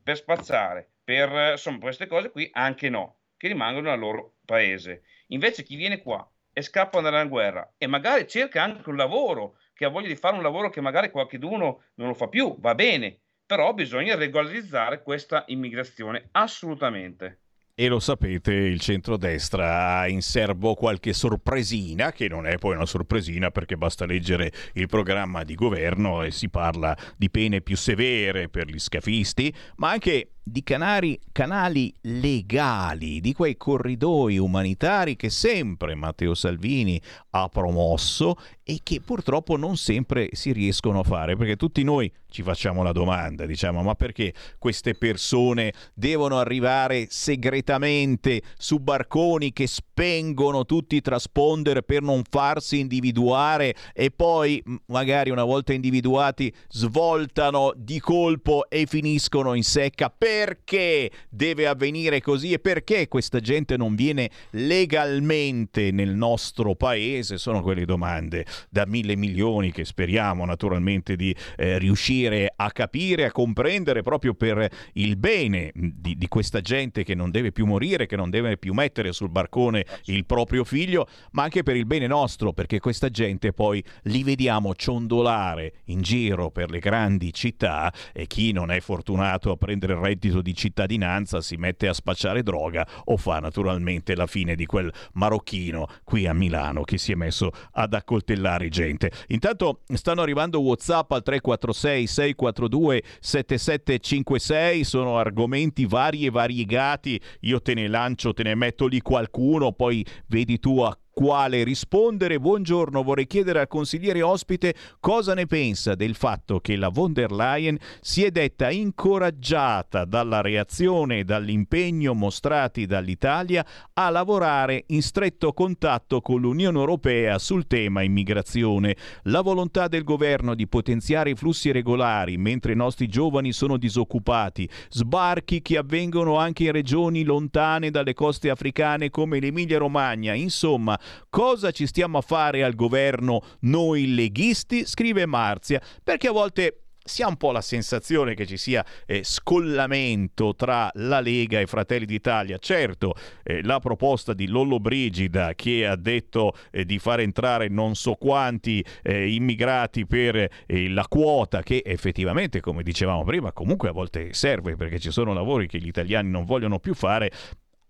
per spazzare, per insomma, queste cose qui, anche no, che rimangono nel loro paese. Invece chi viene qua e scappa dalla guerra e magari cerca anche un lavoro, che ha voglia di fare un lavoro che magari qualcuno non lo fa più, va bene, però bisogna regolarizzare questa immigrazione assolutamente. E lo sapete, il centrodestra ha in serbo qualche sorpresina, che non è poi una sorpresina perché basta leggere il programma di governo e si parla di pene più severe per gli scafisti, ma anche di canali, canali legali, di quei corridoi umanitari che sempre Matteo Salvini ha promosso e che purtroppo non sempre si riescono a fare, perché tutti noi ci facciamo la domanda, diciamo, ma perché queste persone devono arrivare segretamente su barconi che spengono tutti i transponder per non farsi individuare e poi magari una volta individuati svoltano di colpo e finiscono in secca? Perché deve avvenire così e perché questa gente non viene legalmente nel nostro paese? Sono quelle domande da mille milioni che speriamo naturalmente di eh, riuscire a capire, a comprendere proprio per il bene di, di, questa gente che non deve più morire, che non deve più mettere sul barcone il proprio figlio, ma anche per il bene nostro, perché questa gente poi li vediamo ciondolare in giro per le grandi città e chi non è fortunato a prendere il reddito di cittadinanza si mette a spacciare droga o fa naturalmente la fine di quel marocchino qui a Milano che si è messo ad accoltellare gente. Intanto stanno arrivando WhatsApp al 346 642 7756, sono argomenti vari e variegati, io te ne lancio, te ne metto lì qualcuno, poi vedi tu a quale rispondere. Buongiorno, vorrei chiedere al consigliere ospite cosa ne pensa del fatto che la von der Leyen si è detta incoraggiata dalla reazione e dall'impegno mostrati dall'Italia a lavorare in stretto contatto con l'Unione Europea sul tema immigrazione. La volontà del governo di potenziare i flussi regolari mentre i nostri giovani sono disoccupati, sbarchi che avvengono anche in regioni lontane dalle coste africane come l'Emilia Romagna, insomma Cosa ci stiamo a fare al governo noi leghisti? Scrive Marzia, perché a volte si ha un po' la sensazione che ci sia eh, scollamento tra la Lega e Fratelli d'Italia. Certo, eh, la proposta di Lollo Brigida che ha detto eh, di far entrare non so quanti eh, immigrati per eh, la quota che effettivamente, come dicevamo prima, comunque a volte serve perché ci sono lavori che gli italiani non vogliono più fare,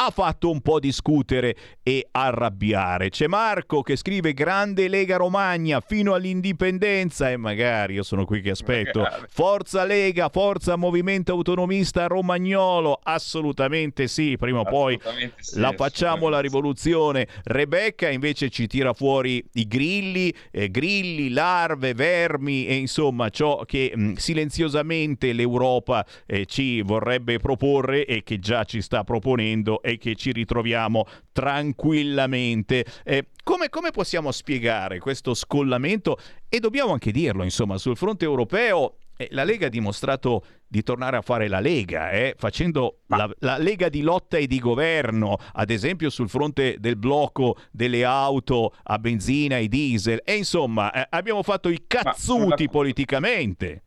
ha fatto un po' discutere e arrabbiare. C'è Marco che scrive grande Lega Romagna fino all'indipendenza e magari io sono qui che aspetto. Forza Lega, forza Movimento Autonomista Romagnolo, assolutamente sì, prima o poi sì, la facciamo la rivoluzione. Rebecca invece ci tira fuori i grilli, eh, grilli, larve, vermi e insomma ciò che mh, silenziosamente l'Europa eh, ci vorrebbe proporre e che già ci sta proponendo e che ci ritroviamo tranquillamente. Eh, come, come, possiamo spiegare questo scollamento? E dobbiamo anche dirlo, insomma, sul fronte europeo eh, la Lega ha dimostrato di tornare a fare la Lega, eh, facendo la, la, Lega di lotta e di governo, ad esempio sul fronte del blocco delle auto a benzina e diesel. E insomma, eh, abbiamo fatto i cazzuti sulla... politicamente.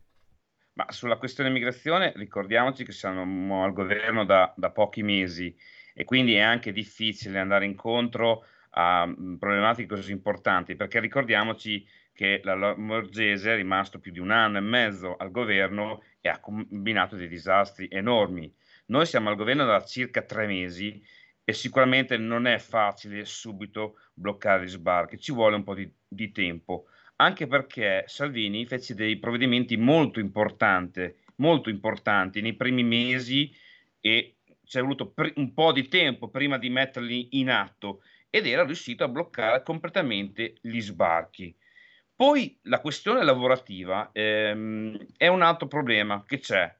Ma sulla questione immigrazione ricordiamoci che siamo al governo da, da pochi mesi e quindi è anche difficile andare incontro a problematiche così importanti, perché ricordiamoci che la Morgese è rimasto più di un anno e mezzo al governo e ha combinato dei disastri enormi. Noi siamo al governo da circa tre mesi e sicuramente non è facile subito bloccare gli sbarchi, ci vuole un po' di, di tempo, anche perché Salvini fece dei provvedimenti molto importanti, molto importanti nei primi mesi e ci è voluto pr- un po' di tempo prima di metterli in atto ed era riuscito a bloccare completamente gli sbarchi. Poi la questione lavorativa ehm, è un altro problema che c'è.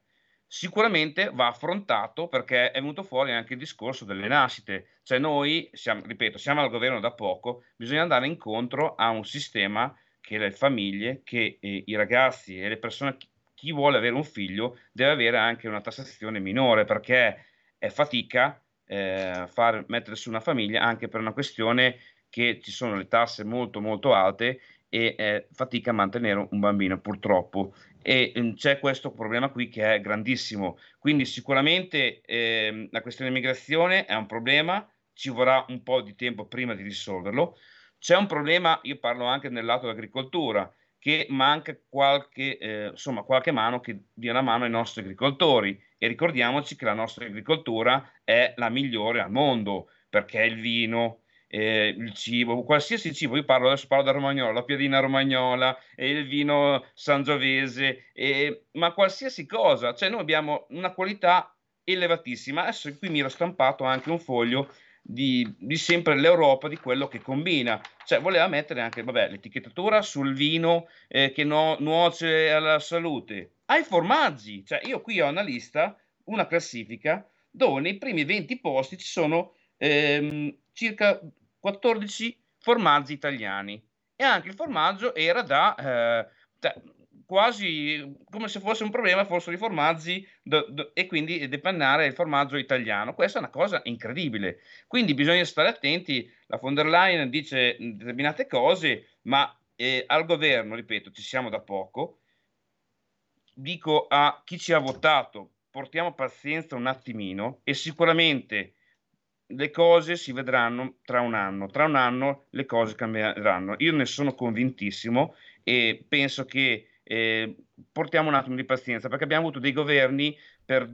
Sicuramente va affrontato perché è venuto fuori anche il discorso delle nascite. Cioè noi, siamo, ripeto, siamo al governo da poco, bisogna andare incontro a un sistema che le famiglie, che eh, i ragazzi e le persone, chi vuole avere un figlio, deve avere anche una tassazione minore perché è fatica eh, far mettere su una famiglia anche per una questione che ci sono le tasse molto molto alte e è fatica a mantenere un bambino purtroppo e mm, c'è questo problema qui che è grandissimo. Quindi sicuramente ehm, la questione dell'immigrazione è un problema, ci vorrà un po' di tempo prima di risolverlo. C'è un problema, io parlo anche nel lato dell'agricoltura, che manca qualche, eh, insomma, qualche mano che dia una mano ai nostri agricoltori e ricordiamoci che la nostra agricoltura è la migliore al mondo perché il vino, eh, il cibo, qualsiasi cibo, io parlo adesso parlo da romagnola, la piadina romagnola, e il vino sangiovese, eh, ma qualsiasi cosa, cioè noi abbiamo una qualità elevatissima. Adesso qui mi ero stampato anche un foglio di, di, sempre l'Europa, di quello che combina. Cioè, voleva mettere anche vabbè, l'etichettatura sul vino eh, che no, nuoce alla salute, ai formaggi. Cioè, io qui ho una lista, una classifica, dove nei primi 20 posti ci sono ehm, circa 14 formaggi italiani. E anche il formaggio era da... Eh, da quasi come se fosse un problema fossero i formaggi do, do, e quindi depannare il formaggio italiano. Questa è una cosa incredibile. Quindi bisogna stare attenti. La von der Leyen dice determinate cose, ma eh, al governo, ripeto, ci siamo da poco. Dico a chi ci ha votato, portiamo pazienza un attimino e sicuramente le cose si vedranno tra un anno. Tra un anno le cose cambieranno. Io ne sono convintissimo e penso che eh, portiamo un attimo di pazienza perché abbiamo avuto dei governi per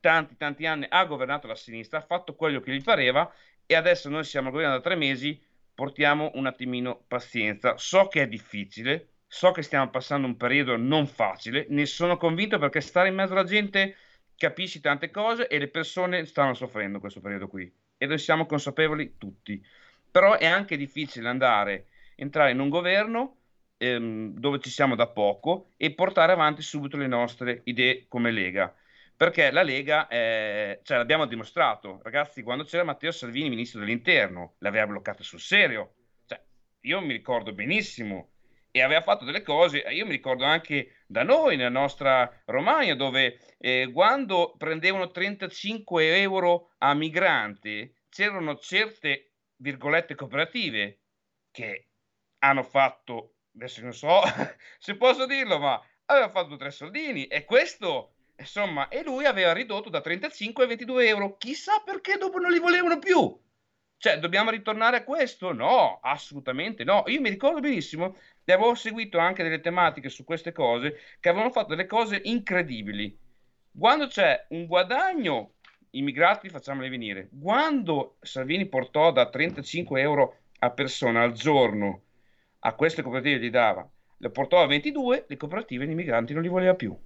tanti tanti anni, ha governato la sinistra, ha fatto quello che gli pareva e adesso noi siamo al governo da tre mesi, portiamo un attimino pazienza. So che è difficile, so che stiamo passando un periodo non facile, ne sono convinto perché stare in mezzo alla gente capisci tante cose e le persone stanno soffrendo questo periodo qui e noi siamo consapevoli tutti. Però è anche difficile andare, entrare in un governo ehm, dove ci siamo da poco e portare avanti subito le nostre idee come Lega. Perché la Lega, è, cioè l'abbiamo dimostrato, ragazzi, quando c'era Matteo Salvini, ministro dell'interno, l'aveva bloccata sul serio. Cioè, io mi ricordo benissimo e aveva fatto delle cose, io mi ricordo anche da noi, nella nostra Romagna, dove eh, quando prendevano 35 euro a migrante, c'erano certe, virgolette, cooperative che hanno fatto adesso non so se posso dirlo, ma aveva fatto tre soldini e questo, insomma, e lui aveva ridotto da 35 a 22 euro. Chissà perché dopo non li volevano più. Cioè, dobbiamo ritornare a questo? No, assolutamente no. Io mi ricordo benissimo e avevo seguito anche delle tematiche su queste cose che avevano fatto delle cose incredibili. Quando c'è un guadagno, immigrati facciamoli venire. Quando Salvini portò da 35 euro a persona al giorno a queste cooperative gli dava, le portò a 22, le cooperative di migranti non li voleva più.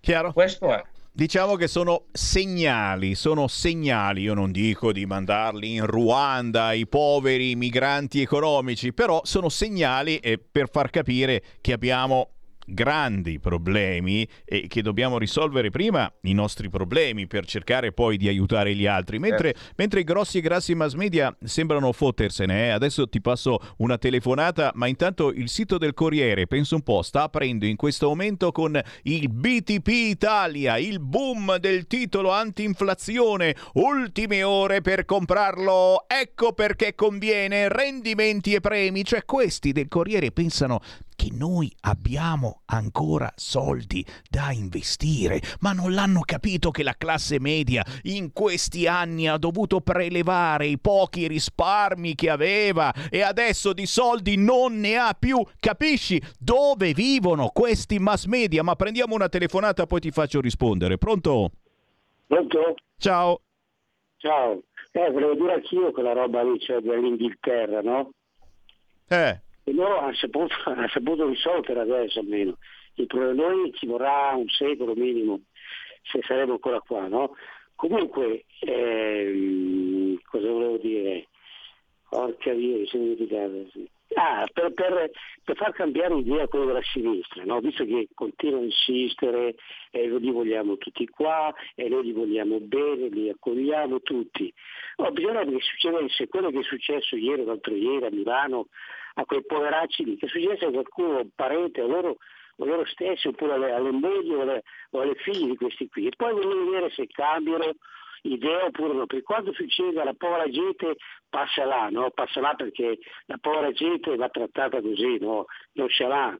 Chiaro? Questo è. Diciamo che sono segnali, sono segnali, io non dico di mandarli in Ruanda, i poveri migranti economici, però sono segnali per far capire che abbiamo grandi problemi e che dobbiamo risolvere prima i nostri problemi per cercare poi di aiutare gli altri. Mentre, eh. mentre i grossi e grassi mass media sembrano fottersene, eh? adesso ti passo una telefonata, ma intanto il sito del Corriere, penso un po', sta aprendo in questo momento con il BTP Italia, il boom del titolo anti-inflazione, ultime ore per comprarlo, ecco perché conviene, rendimenti e premi, cioè questi del Corriere pensano che noi abbiamo ancora soldi da investire, ma non l'hanno capito che la classe media in questi anni ha dovuto prelevare i pochi risparmi che aveva e adesso di soldi non ne ha più. Capisci dove vivono questi mass media? Ma prendiamo una telefonata poi ti faccio rispondere. Pronto? Pronto? Ciao. Ciao. Eh, volevo dire anch'io quella roba lì, cioè dell'Inghilterra, no? Eh e loro hanno saputo, hanno saputo risolvere adesso almeno. Il problema noi ci vorrà un secolo minimo se saremo ancora qua, no? Comunque, ehm, cosa volevo dire? Porca via, mi sono dimenticato. Ah, per, per, per, far cambiare idea quello della sinistra, no? visto che continua a insistere e noi li vogliamo tutti qua e noi li vogliamo bene, li accogliamo tutti. No, bisognerebbe che succedesse quello che è successo ieri o l'altro ieri a Milano a quei poveracci lì, che succedesse a qualcuno, un parente, a loro, a loro stessi, oppure alle, alle mogli o alle, o alle figlie di questi qui. E poi voglio vedere se cambiano idea oppure no, perché quando succede la povera gente passa là, no? Passa là perché la povera gente va trattata così, no? Non ce l'ha.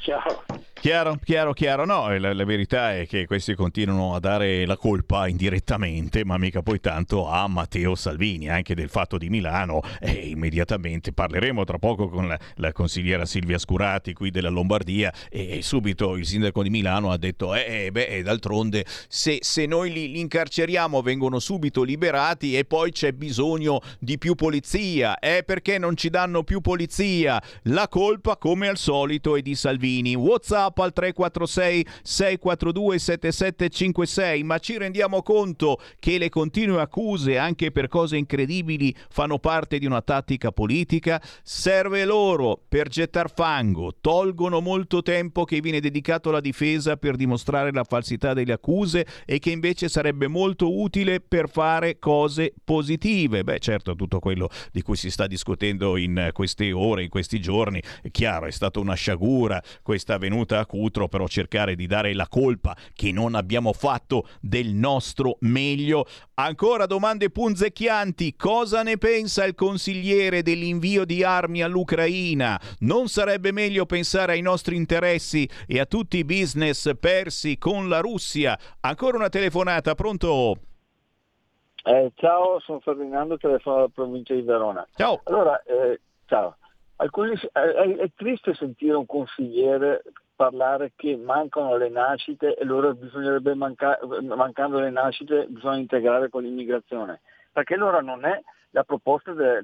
Ciao. Chiaro, chiaro, chiaro. No, la, la verità è che questi continuano a dare la colpa indirettamente, ma mica poi tanto a Matteo Salvini, anche del fatto di Milano. E immediatamente parleremo tra poco con la, la consigliera Silvia Scurati qui della Lombardia e subito il sindaco di Milano ha detto, eh, beh, d'altronde se, se noi li, li incarceriamo vengono subito liberati e poi c'è bisogno di più polizia. Eh, perché non ci danno più polizia? La colpa, come al solito, è di Salvini. WhatsApp al 346 642 7756, ma ci rendiamo conto che le continue accuse anche per cose incredibili fanno parte di una tattica politica? Serve loro per gettar fango, tolgono molto tempo che viene dedicato alla difesa per dimostrare la falsità delle accuse e che invece sarebbe molto utile per fare cose positive. Beh, certo, tutto quello di cui si sta discutendo in queste ore, in questi giorni, è chiaro, è stata una sciagura questa venuta Cutro, però cercare di dare la colpa che non abbiamo fatto del nostro meglio. Ancora domande punzecchianti. Cosa ne pensa il consigliere dell'invio di armi all'Ucraina? Non sarebbe meglio pensare ai nostri interessi e a tutti i business persi con la Russia? Ancora una telefonata, pronto? Eh, ciao, sono Ferdinando, telefono dalla provincia di Verona. Ciao. Allora, eh, ciao. Alcuni, è- è triste sentire un consigliere parlare che mancano le nascite e allora bisognerebbe manca- mancando le nascite bisogna integrare con l'immigrazione. Perché allora non è la proposta de-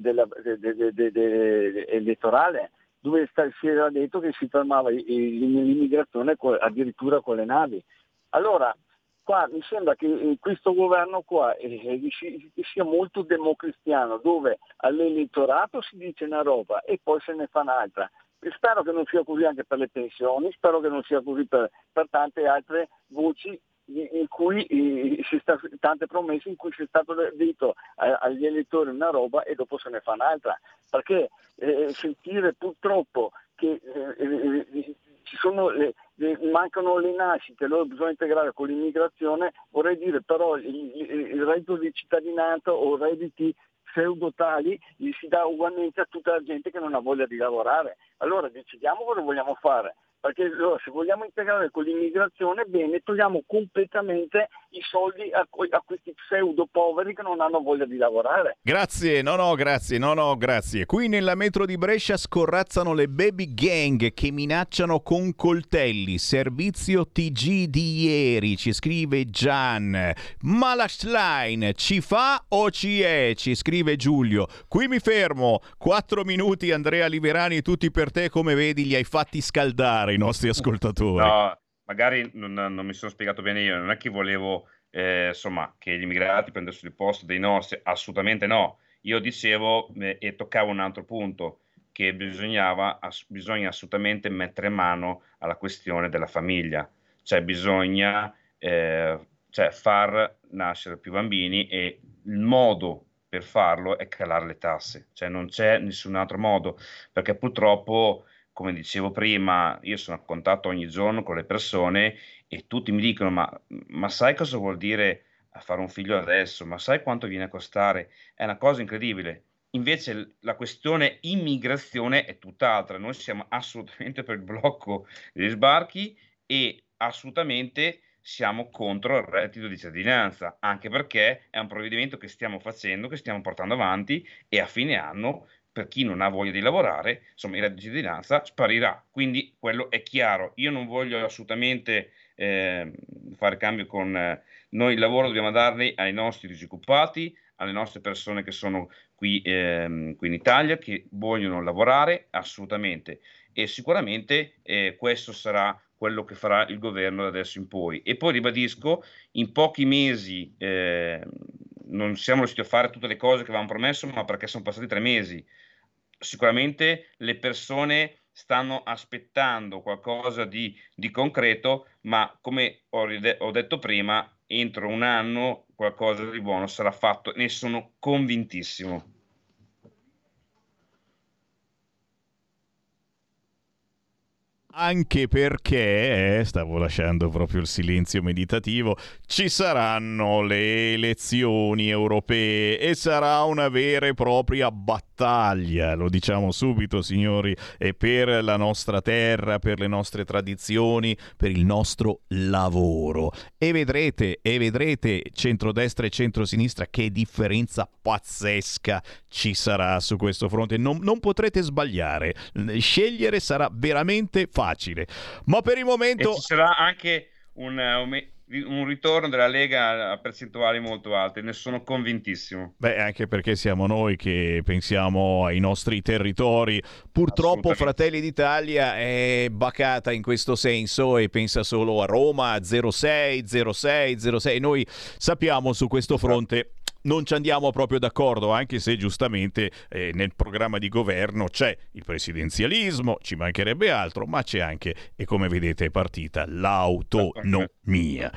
elettorale dove sta- si era detto che si fermava i- l'immigrazione co- addirittura con le navi. Allora, qua mi sembra che eh, questo governo qua eh, eh, sia molto democristiano, dove all'elettorato si dice una roba e poi se ne fa un'altra. Spero che non sia così anche per le pensioni, spero che non sia così per, per tante altre voci in cui eh, si sta, tante promesse in cui si è stato detto a- agli elettori una roba e dopo se ne fa un'altra. Perché eh, sentire purtroppo che eh, eh, eh, le- le- mancano le nascite, allora bisogna integrare con l'immigrazione, vorrei dire però il- il reddito di cittadinanza o redditi pseudotali gli si dà ugualmente a tutta la gente che non ha voglia di lavorare. Allora decidiamo cosa vogliamo fare, perché allora, se vogliamo integrare con l'immigrazione, bene, togliamo completamente i soldi a, a questi pseudo poveri che non hanno voglia di lavorare. Grazie, no no, grazie, no no, grazie. Qui nella metro di Brescia scorrazzano le baby gang che minacciano con coltelli. Servizio TG di ieri, ci scrive Gian. Ma la line ci fa o ci è? Ci scrive Giulio. Qui mi fermo. Quattro minuti Andrea Liverani, tutti per te, come vedi, li hai fatti scaldare i nostri ascoltatori. No, magari non, non mi sono spiegato bene io, non è che volevo eh, insomma che gli immigrati prendessero il posto dei nostri, assolutamente no. Io dicevo eh, e toccavo un altro punto, che bisognava, ass- bisogna assolutamente mettere mano alla questione della famiglia, cioè bisogna eh, cioè far nascere più bambini e il modo per farlo è calare le tasse, cioè non c'è nessun altro modo, perché purtroppo come dicevo prima, io sono a contatto ogni giorno con le persone e tutti mi dicono: Ma, ma sai cosa vuol dire fare un figlio adesso? Ma sai quanto viene a costare? È una cosa incredibile. Invece la questione immigrazione è tutt'altra. Noi siamo assolutamente per il blocco degli sbarchi e assolutamente siamo contro il reddito di cittadinanza, anche perché è un provvedimento che stiamo facendo, che stiamo portando avanti e a fine anno per chi non ha voglia di lavorare, insomma, il reddito di cittadinanza sparirà. Quindi quello è chiaro. Io non voglio assolutamente eh, fare cambio con eh, noi il lavoro dobbiamo darli ai nostri disoccupati, alle nostre persone che sono qui, ehm, qui in Italia, che vogliono lavorare assolutamente. E sicuramente eh, questo sarà quello che farà il governo da adesso in poi. E poi ribadisco, in pochi mesi eh, non siamo riusciti a fare tutte le cose che avevamo promesso, ma perché sono passati tre mesi. Sicuramente le persone stanno aspettando qualcosa di, di concreto, ma come ho, ho detto prima, entro un anno qualcosa di buono sarà fatto, ne sono convintissimo. Anche perché, eh, stavo lasciando proprio il silenzio meditativo, ci saranno le elezioni europee e sarà una vera e propria battaglia battaglia, lo diciamo subito signori, è per la nostra terra, per le nostre tradizioni, per il nostro lavoro. E vedrete, e vedrete centrodestra e centrosinistra che differenza pazzesca ci sarà su questo fronte. Non, non potrete sbagliare, scegliere sarà veramente facile. Ma per il momento... E ci sarà anche un, un ritorno della Lega a percentuali molto alte, ne sono convintissimo. Beh, anche perché siamo noi che pensiamo ai nostri territori. Purtroppo Fratelli d'Italia è bacata in questo senso e pensa solo a Roma, 06, 06, 06. Noi sappiamo su questo fronte non ci andiamo proprio d'accordo, anche se giustamente eh, nel programma di governo c'è il presidenzialismo, ci mancherebbe altro, ma c'è anche, e come vedete è partita, l'autonomia.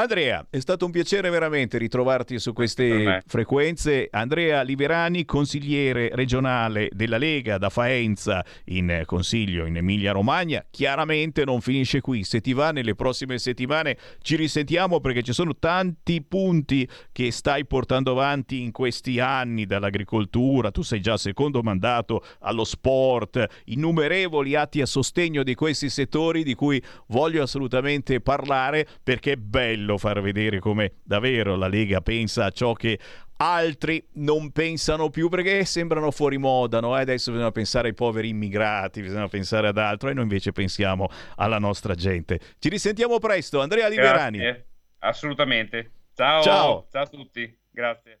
Andrea, è stato un piacere veramente ritrovarti su queste frequenze. Andrea Liberani, consigliere regionale della Lega da Faenza in consiglio in Emilia Romagna. Chiaramente non finisce qui, se ti va nelle prossime settimane ci risentiamo perché ci sono tanti punti che stai portando avanti in questi anni dall'agricoltura, tu sei già secondo mandato allo sport, innumerevoli atti a sostegno di questi settori di cui voglio assolutamente parlare perché è bello bello far vedere come davvero la Lega pensa a ciò che altri non pensano più perché sembrano fuori moda, no? adesso bisogna pensare ai poveri immigrati, bisogna pensare ad altro e noi invece pensiamo alla nostra gente. Ci risentiamo presto, Andrea Liberani. Grazie. Assolutamente. Ciao. Ciao. Ciao a tutti. Grazie.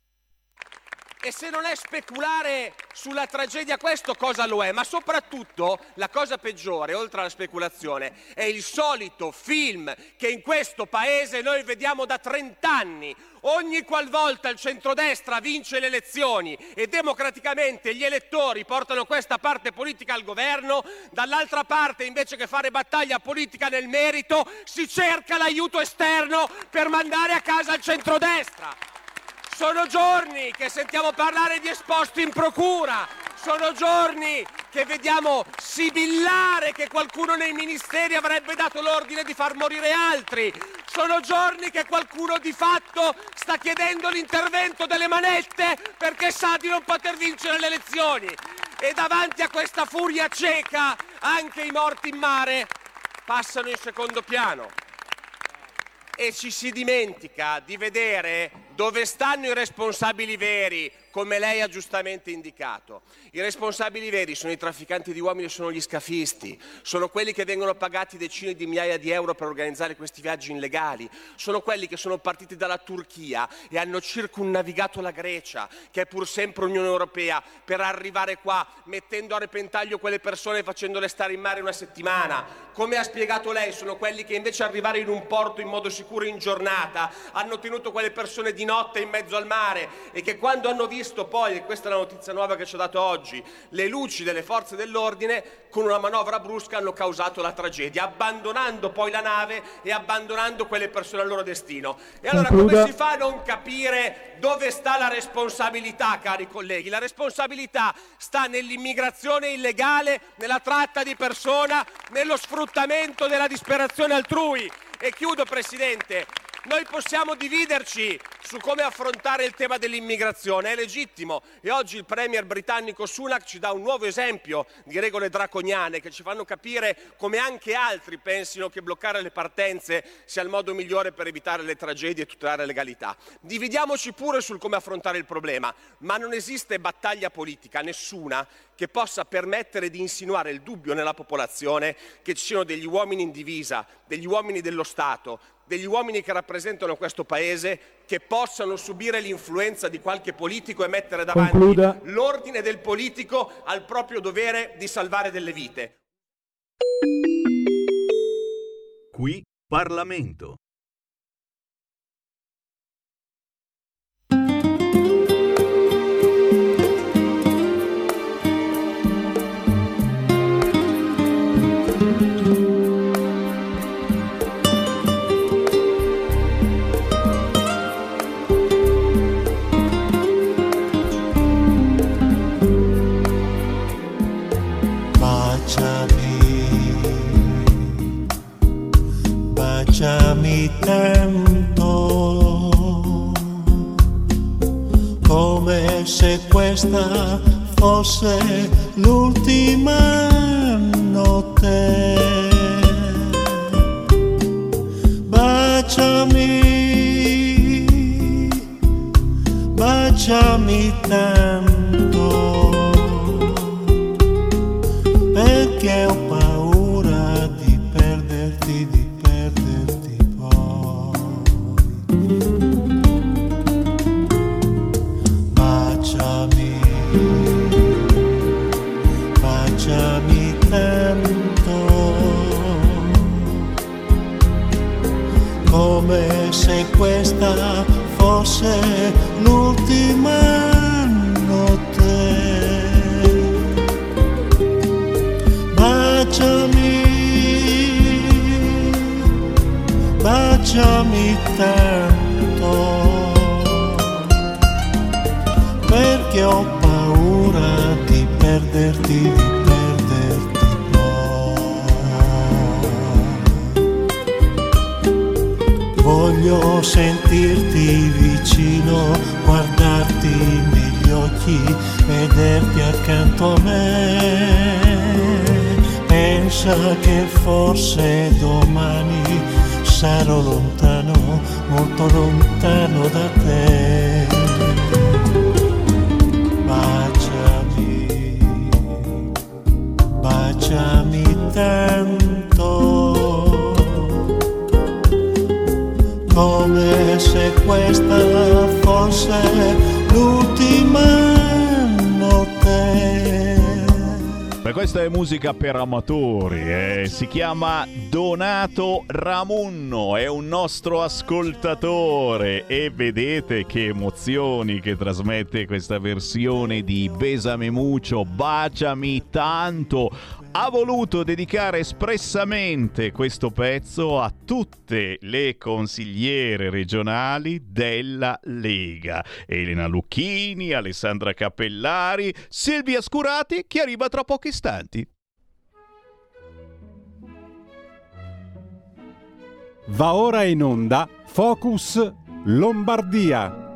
E se non è speculare sulla tragedia questo cosa lo è? Ma soprattutto la cosa peggiore, oltre alla speculazione, è il solito film che in questo paese noi vediamo da 30 anni. Ogni qualvolta il centrodestra vince le elezioni e democraticamente gli elettori portano questa parte politica al governo, dall'altra parte invece che fare battaglia politica nel merito si cerca l'aiuto esterno per mandare a casa il centrodestra. Sono giorni che sentiamo parlare di esposti in procura, sono giorni che vediamo sibillare che qualcuno nei ministeri avrebbe dato l'ordine di far morire altri, sono giorni che qualcuno di fatto sta chiedendo l'intervento delle manette perché sa di non poter vincere le elezioni. E davanti a questa furia cieca anche i morti in mare passano in secondo piano. E ci si dimentica di vedere dove stanno i responsabili veri, come lei ha giustamente indicato. I responsabili veri sono i trafficanti di uomini e sono gli scafisti, sono quelli che vengono pagati decine di migliaia di euro per organizzare questi viaggi illegali, sono quelli che sono partiti dalla Turchia e hanno circunnavigato la Grecia, che è pur sempre Unione Europea, per arrivare qua mettendo a repentaglio quelle persone e facendole stare in mare una settimana. Come ha spiegato lei, sono quelli che invece arrivare in un porto in modo sicuro in giornata hanno tenuto quelle persone di notte in mezzo al mare e che quando hanno visto poi, e questa è la notizia nuova che ci ha dato oggi, le luci delle forze dell'ordine con una manovra brusca hanno causato la tragedia, abbandonando poi la nave e abbandonando quelle persone al loro destino. E allora Concluda. come si fa a non capire dove sta la responsabilità, cari colleghi? La responsabilità sta nell'immigrazione illegale, nella tratta di persona, nello sfruttamento della disperazione altrui. E chiudo, Presidente, noi possiamo dividerci su come affrontare il tema dell'immigrazione, è legittimo e oggi il premier britannico Sunak ci dà un nuovo esempio di regole draconiane che ci fanno capire come anche altri pensino che bloccare le partenze sia il modo migliore per evitare le tragedie e tutelare la legalità. Dividiamoci pure sul come affrontare il problema, ma non esiste battaglia politica, nessuna, che possa permettere di insinuare il dubbio nella popolazione che ci siano degli uomini in divisa, degli uomini dello Stato, degli uomini che rappresentano questo paese che possano subire l'influenza di qualche politico e mettere davanti Concluda. l'ordine del politico al proprio dovere di salvare delle vite. Qui Parlamento. Tanto, come se questa fosse l'ultima notte. Baciami, baciami tanto Pensa che forse domani sarò lontano, molto lontano da te. Baciami, baciami tanto, come se questa fosse questa è musica per amatori, eh. si chiama Donato Ramunno, è un nostro ascoltatore e vedete che emozioni che trasmette questa versione di Besame Mucho, Baciami tanto. Ha voluto dedicare espressamente questo pezzo a tutte le consigliere regionali della Lega. Elena Lucchini, Alessandra Cappellari, Silvia Scurati che arriva tra pochi istanti. Va ora in onda Focus Lombardia.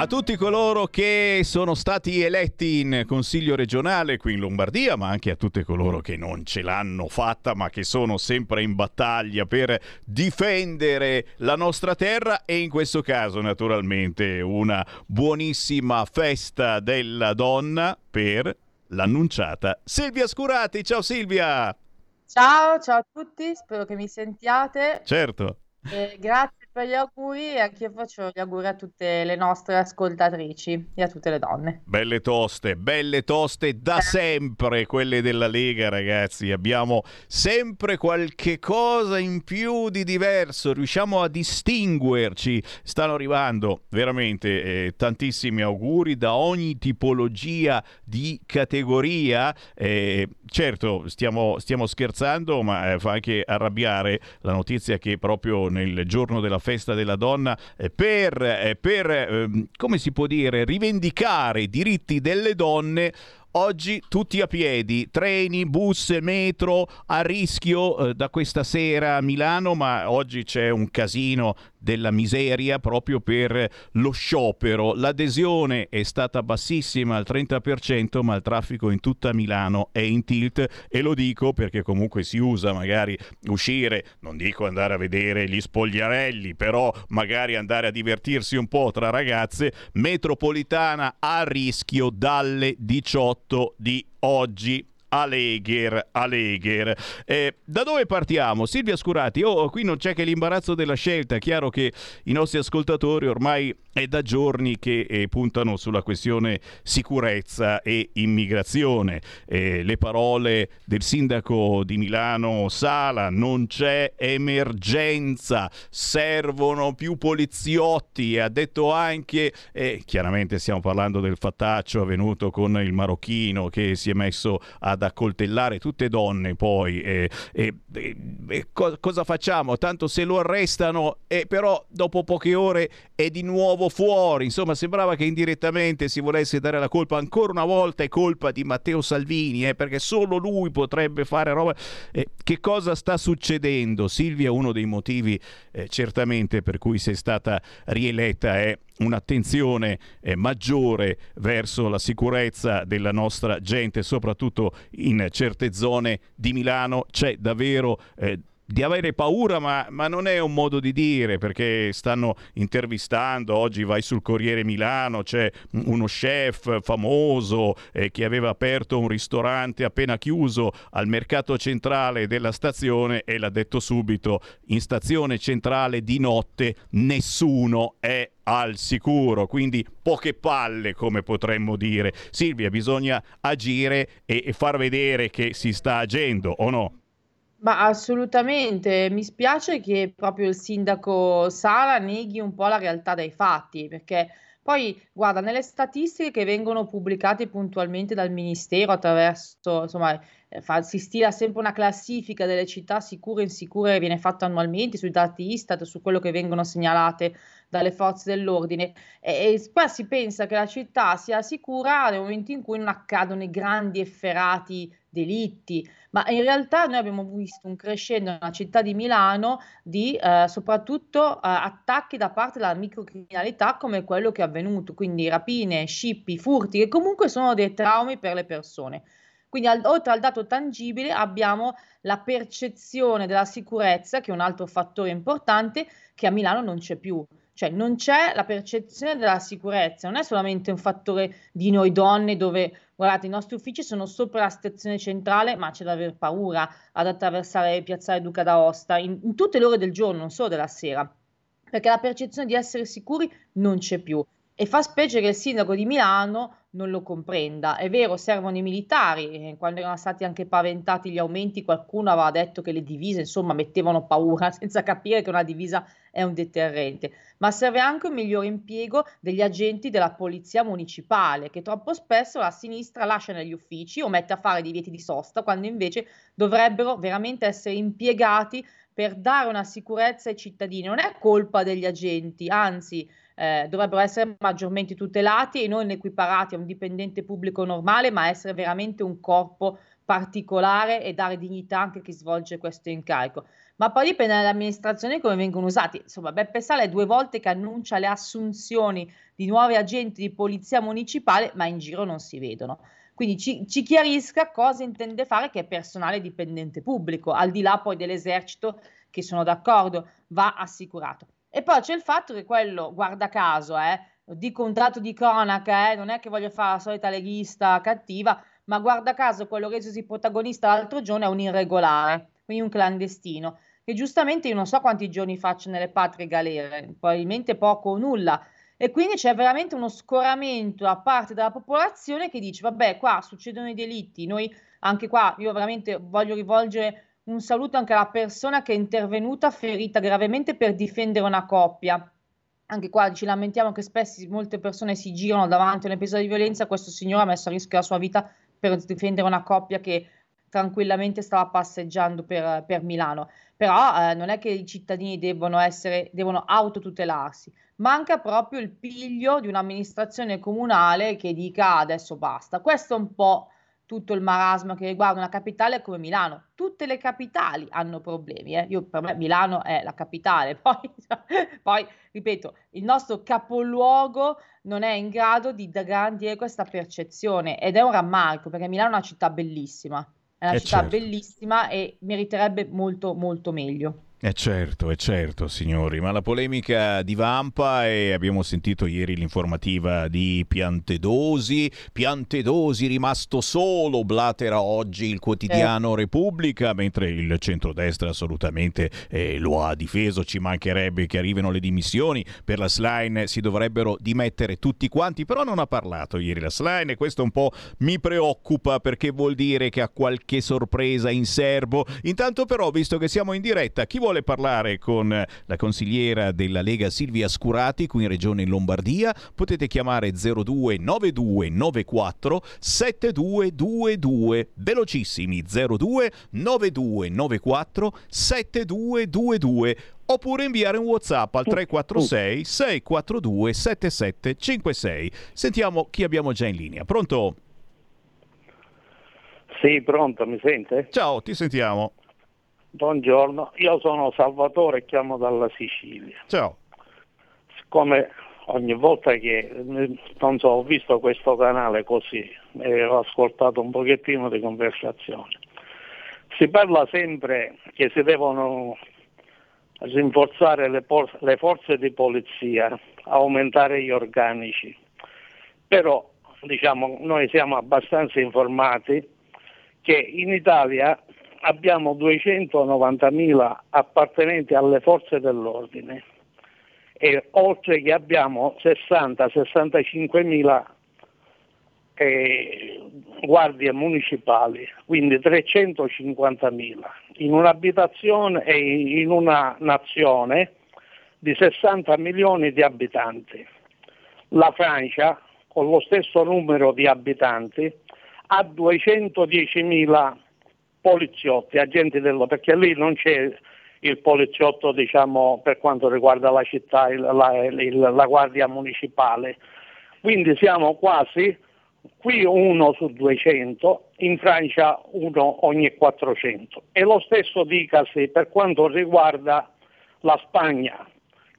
A tutti coloro che sono stati eletti in Consiglio regionale qui in Lombardia, ma anche a tutti coloro che non ce l'hanno fatta, ma che sono sempre in battaglia per difendere la nostra terra e in questo caso naturalmente una buonissima festa della donna per l'annunciata Silvia Scurati. Ciao Silvia! Ciao, ciao a tutti, spero che mi sentiate. Certo. E grazie per gli auguri e anche io faccio gli auguri a tutte le nostre ascoltatrici e a tutte le donne. Belle toste, belle toste da sempre quelle della Lega, ragazzi. Abbiamo sempre qualche cosa in più di diverso, riusciamo a distinguerci. Stanno arrivando veramente eh, tantissimi auguri da ogni tipologia di categoria. Eh, certo, stiamo, stiamo scherzando, ma eh, fa anche arrabbiare la notizia che proprio nel giorno della festa della donna, eh, per, eh, per ehm, come si può dire, rivendicare i diritti delle donne, Oggi tutti a piedi, treni, bus, metro a rischio eh, da questa sera a Milano, ma oggi c'è un casino della miseria proprio per lo sciopero. L'adesione è stata bassissima al 30%, ma il traffico in tutta Milano è in tilt. E lo dico perché comunque si usa magari uscire, non dico andare a vedere gli spogliarelli, però magari andare a divertirsi un po' tra ragazze, metropolitana a rischio dalle 18 di oggi Alegher, Alegher. Eh, da dove partiamo? Silvia Scurati, oh, qui non c'è che l'imbarazzo della scelta, è chiaro che i nostri ascoltatori ormai è da giorni che eh, puntano sulla questione sicurezza e immigrazione. Eh, le parole del sindaco di Milano Sala, non c'è emergenza, servono più poliziotti ha detto anche, eh, chiaramente stiamo parlando del fattaccio avvenuto con il marocchino che si è messo ad accoltellare tutte donne poi, eh, eh, eh, co- cosa facciamo? Tanto se lo arrestano, e però dopo poche ore è di nuovo fuori, insomma sembrava che indirettamente si volesse dare la colpa ancora una volta, è colpa di Matteo Salvini, eh, perché solo lui potrebbe fare roba. Eh, che cosa sta succedendo? Silvia, uno dei motivi eh, certamente per cui sei stata rieletta è un'attenzione eh, maggiore verso la sicurezza della nostra gente, soprattutto in certe zone di Milano. C'è davvero eh, di avere paura, ma, ma, non è un modo di dire perché stanno intervistando. Oggi vai sul Corriere Milano, c'è uno chef famoso eh, che aveva aperto un ristorante appena chiuso al mercato centrale della stazione e l'ha detto subito: in stazione centrale di notte nessuno è al sicuro, quindi poche palle come potremmo dire. Silvia, bisogna agire e, e far vedere che si sta agendo o no? Ma assolutamente, mi spiace che proprio il sindaco Sala neghi un po' la realtà dei fatti, perché poi, guarda, nelle statistiche che vengono pubblicate puntualmente dal Ministero attraverso, insomma, eh, fa- si stila sempre una classifica delle città sicure e insicure viene fatta annualmente sui dati Istat, su quello che vengono segnalate dalle forze dell'ordine. E, e qua si pensa che la città sia sicura nel momento in cui non accadono i grandi efferati delitti, ma in realtà noi abbiamo visto un crescendo nella città di Milano di eh, soprattutto eh, attacchi da parte della microcriminalità come quello che è avvenuto, quindi rapine, scippi, furti, che comunque sono dei traumi per le persone. Quindi al, oltre al dato tangibile abbiamo la percezione della sicurezza, che è un altro fattore importante, che a Milano non c'è più. Cioè non c'è la percezione della sicurezza, non è solamente un fattore di noi donne dove, guardate, i nostri uffici sono sopra la stazione centrale, ma c'è da aver paura ad attraversare Piazzale Duca d'Aosta in, in tutte le ore del giorno, non solo della sera, perché la percezione di essere sicuri non c'è più. E fa specie che il sindaco di Milano non lo comprenda. È vero, servono i militari, eh, quando erano stati anche paventati gli aumenti, qualcuno aveva detto che le divise, insomma, mettevano paura senza capire che una divisa è un deterrente, ma serve anche un migliore impiego degli agenti della polizia municipale, che troppo spesso la sinistra lascia negli uffici o mette a fare divieti di sosta, quando invece dovrebbero veramente essere impiegati per dare una sicurezza ai cittadini. Non è colpa degli agenti, anzi eh, dovrebbero essere maggiormente tutelati e non equiparati a un dipendente pubblico normale, ma essere veramente un corpo particolare e dare dignità anche a chi svolge questo incarico. Ma poi dipende dall'amministrazione come vengono usati. Insomma, Beppe Sala è due volte che annuncia le assunzioni di nuovi agenti di polizia municipale, ma in giro non si vedono. Quindi ci, ci, chiarisca cosa intende fare che è personale dipendente pubblico, al di là poi dell'esercito che sono d'accordo, va assicurato. E poi c'è il fatto che quello, guarda caso, eh, dico un dato di cronaca, eh, non è che voglio fare la solita leghista cattiva, ma guarda caso quello resosi protagonista l'altro giorno è un irregolare, quindi un clandestino, che giustamente io non so quanti giorni faccio nelle patrie galere, probabilmente poco o nulla. E quindi c'è veramente uno scoramento a parte della popolazione che dice, vabbè, qua succedono i delitti, noi anche qua, io veramente voglio rivolgere un saluto anche alla persona che è intervenuta ferita gravemente per difendere una coppia. Anche qua ci lamentiamo che spesso molte persone si girano davanti a un episodio di violenza. Questo signore ha messo a rischio la sua vita per difendere una coppia che tranquillamente stava passeggiando per, per Milano. Però eh, non è che i cittadini devono, essere, devono autotutelarsi. Manca proprio il piglio di un'amministrazione comunale che dica adesso basta. Questo è un po' tutto il marasma che riguarda una capitale come Milano. Tutte le capitali hanno problemi. Eh. Io, per me Milano è la capitale, poi, poi, ripeto, il nostro capoluogo non è in grado di garantire questa percezione ed è un rammarico perché Milano è una città bellissima, è una eh città certo. bellissima e meriterebbe molto molto meglio. Eh certo, è certo, signori, ma la polemica di Vampa e abbiamo sentito ieri l'informativa di Piantedosi, Piantedosi rimasto solo, blatera oggi il quotidiano Repubblica, mentre il centrodestra assolutamente eh, lo ha difeso, ci mancherebbe che arrivino le dimissioni, per la Slime si dovrebbero dimettere tutti quanti, però non ha parlato ieri la Slime e questo un po' mi preoccupa perché vuol dire che ha qualche sorpresa in serbo. Intanto però, visto che siamo in diretta, chi vuole vuole parlare con la consigliera della Lega Silvia Scurati qui in Regione Lombardia, potete chiamare 02 9294 7222 velocissimi 02 9294 7222 oppure inviare un WhatsApp al 346 642 7756. Sentiamo chi abbiamo già in linea. Pronto? Sì, pronto, mi sente? Ciao, ti sentiamo. Buongiorno, io sono Salvatore e chiamo dalla Sicilia. Ciao. Siccome ogni volta che, non so, ho visto questo canale così e ho ascoltato un pochettino di conversazione, si parla sempre che si devono rinforzare le, por- le forze di polizia, aumentare gli organici, però diciamo, noi siamo abbastanza informati che in Italia abbiamo 290.000 appartenenti alle forze dell'ordine e oltre che abbiamo 60-65.000 eh, guardie municipali, quindi 350.000 in un'abitazione e in una nazione di 60 milioni di abitanti. La Francia, con lo stesso numero di abitanti, ha 210.000 poliziotti, agenti dello, perché lì non c'è il poliziotto diciamo, per quanto riguarda la città, il, la, il, la guardia municipale. Quindi siamo quasi qui uno su 200, in Francia uno ogni 400. E lo stesso dicasi per quanto riguarda la Spagna,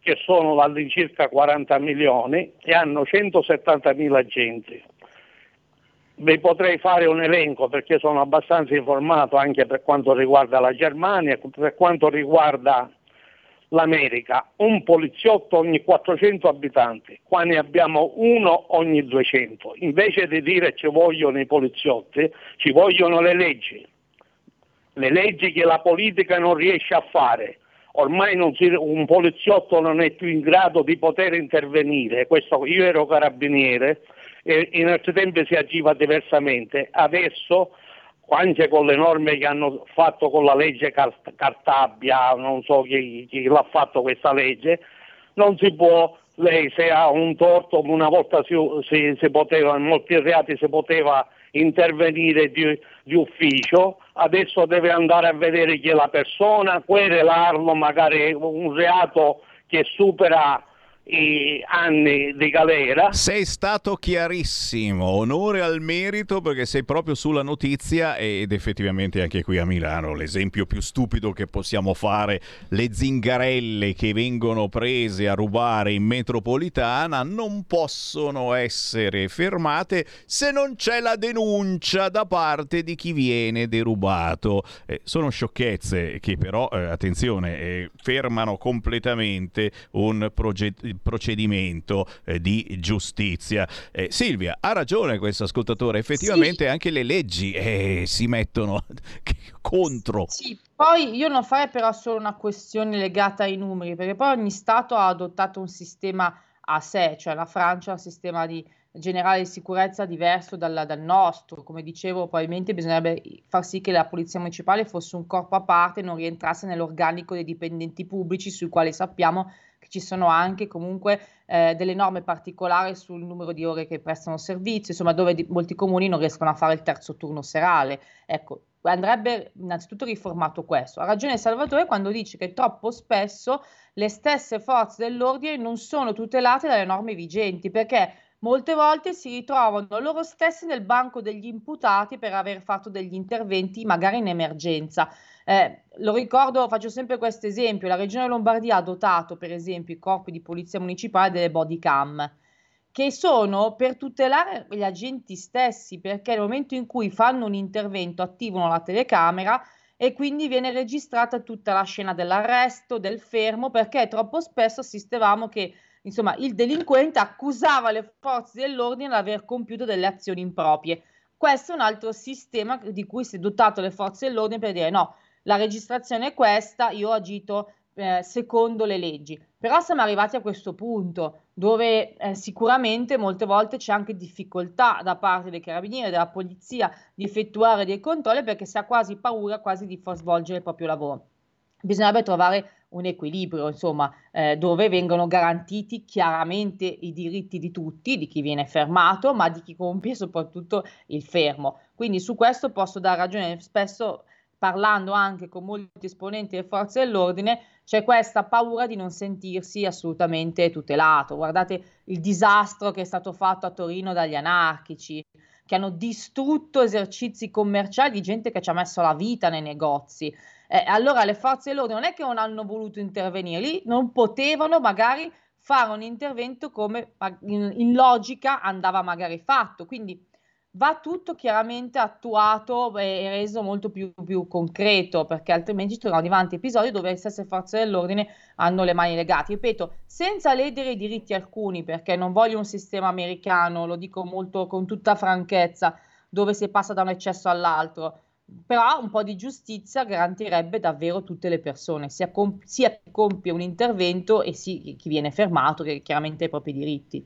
che sono all'incirca 40 milioni e hanno 170 mila agenti vi potrei fare un elenco perché sono abbastanza informato anche per quanto riguarda la Germania, per quanto riguarda l'America, un poliziotto ogni 400 abitanti, qua ne abbiamo uno ogni 200. Invece di dire ci vogliono i poliziotti, ci vogliono le leggi, le leggi che la politica non riesce a fare. Ormai si, un poliziotto non è più in grado di poter intervenire, Questo, io ero carabiniere, e in altri tempi si agiva diversamente. Adesso, anche con le norme che hanno fatto con la legge Cartabia, non so chi, chi l'ha fatto questa legge, non si può, lei se ha un torto, una volta si, si, si poteva, in molti reati si poteva intervenire di, di, ufficio, adesso deve andare a vedere chi è la persona, querelarlo, magari un reato che supera anni di galera. Sei stato chiarissimo, onore al merito perché sei proprio sulla notizia ed effettivamente anche qui a Milano l'esempio più stupido che possiamo fare, le zingarelle che vengono prese a rubare in metropolitana non possono essere fermate se non c'è la denuncia da parte di chi viene derubato. Eh, sono sciocchezze che però, eh, attenzione, eh, fermano completamente un progetto procedimento eh, di giustizia. Eh, Silvia, ha ragione questo ascoltatore, effettivamente sì. anche le leggi eh, si mettono contro. Sì, poi io non farei però solo una questione legata ai numeri, perché poi ogni Stato ha adottato un sistema a sé, cioè la Francia ha un sistema di generale di sicurezza diverso dal, dal, nostro. Come dicevo, probabilmente bisognerebbe far sì che la Polizia Municipale fosse un corpo a parte e non rientrasse nell'organico dei dipendenti pubblici, sui quali sappiamo ci sono anche comunque eh, delle norme particolari sul numero di ore che prestano servizio, insomma dove di, molti comuni non riescono a fare il terzo turno serale. Ecco, andrebbe innanzitutto riformato questo. Ha ragione Salvatore quando dice che troppo spesso le stesse forze dell'ordine non sono tutelate dalle norme vigenti perché molte volte si ritrovano loro stessi nel banco degli imputati per aver fatto degli interventi magari in emergenza. Eh, lo ricordo, faccio sempre questo esempio, la Regione Lombardia ha dotato per esempio i corpi di polizia municipale delle body cam che sono per tutelare gli agenti stessi perché nel momento in cui fanno un intervento attivano la telecamera e quindi viene registrata tutta la scena dell'arresto, del fermo, perché troppo spesso assistevamo che insomma, il delinquente accusava le forze dell'ordine di aver compiuto delle azioni improprie. Questo è un altro sistema di cui si è dotato le forze dell'ordine per dire no, la registrazione è questa, io ho agito eh, secondo le leggi. Però siamo arrivati a questo punto dove eh, sicuramente molte volte c'è anche difficoltà da parte dei carabinieri, della polizia di effettuare dei controlli perché si ha quasi paura quasi di far svolgere il proprio lavoro. Bisognerebbe trovare un equilibrio, insomma, eh, dove vengono garantiti chiaramente i diritti di tutti, di chi viene fermato, ma di chi compie soprattutto il fermo. Quindi su questo posso dare ragione. Spesso parlando anche con molti esponenti delle forze dell'ordine, c'è questa paura di non sentirsi assolutamente tutelato. Guardate il disastro che è stato fatto a Torino dagli anarchici, che hanno distrutto esercizi commerciali di gente che ci ha messo la vita nei negozi. Eh, allora le forze dell'ordine non è che non hanno voluto intervenire, lì non potevano magari fare un intervento come in, in logica andava magari fatto. Quindi va tutto chiaramente attuato e reso molto più, più, concreto, perché altrimenti ci troviamo davanti episodi dove le stesse forze dell'ordine hanno le mani legate. Ripeto, senza ledere i diritti alcuni, perché non voglio un sistema americano, lo dico molto con tutta franchezza, dove si passa da un eccesso all'altro. Però un po' di giustizia garantirebbe davvero tutte le persone, sia, comp- sia chi compie un intervento e chi viene fermato, che chiaramente ha i propri diritti.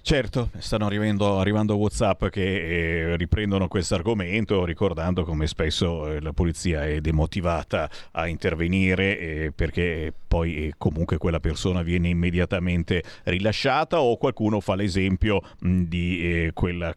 Certo, stanno arrivando, arrivando WhatsApp che eh, riprendono questo argomento, ricordando come spesso eh, la polizia è demotivata a intervenire eh, perché poi eh, comunque quella persona viene immediatamente rilasciata o qualcuno fa l'esempio mh, di eh, quella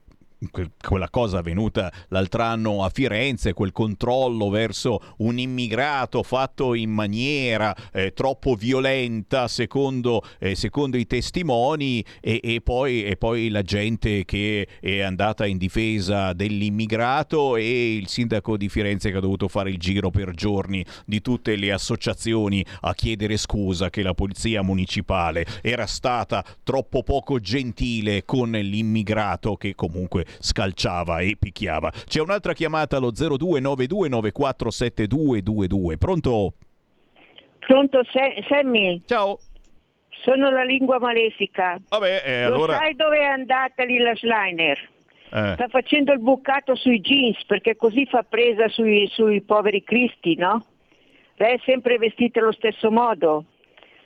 quella cosa avvenuta l'altro anno a Firenze, quel controllo verso un immigrato fatto in maniera eh, troppo violenta secondo, eh, secondo i testimoni e, e, poi, e, poi, la gente che è andata in difesa dell'immigrato e il sindaco di Firenze che ha dovuto fare il giro per giorni di tutte le associazioni a chiedere scusa che la polizia municipale era stata troppo poco gentile con l'immigrato che comunque scalciava e picchiava. C'è un'altra chiamata allo 0292947222. Pronto? Pronto, Sammy? Ciao. Sono la lingua malefica. Vabbè, eh, Lo allora... sai dove è andata Lilla Schleiner? Eh. Sta facendo il bucato sui jeans perché così fa presa sui, sui poveri cristi, no? Lei è sempre vestita allo stesso modo.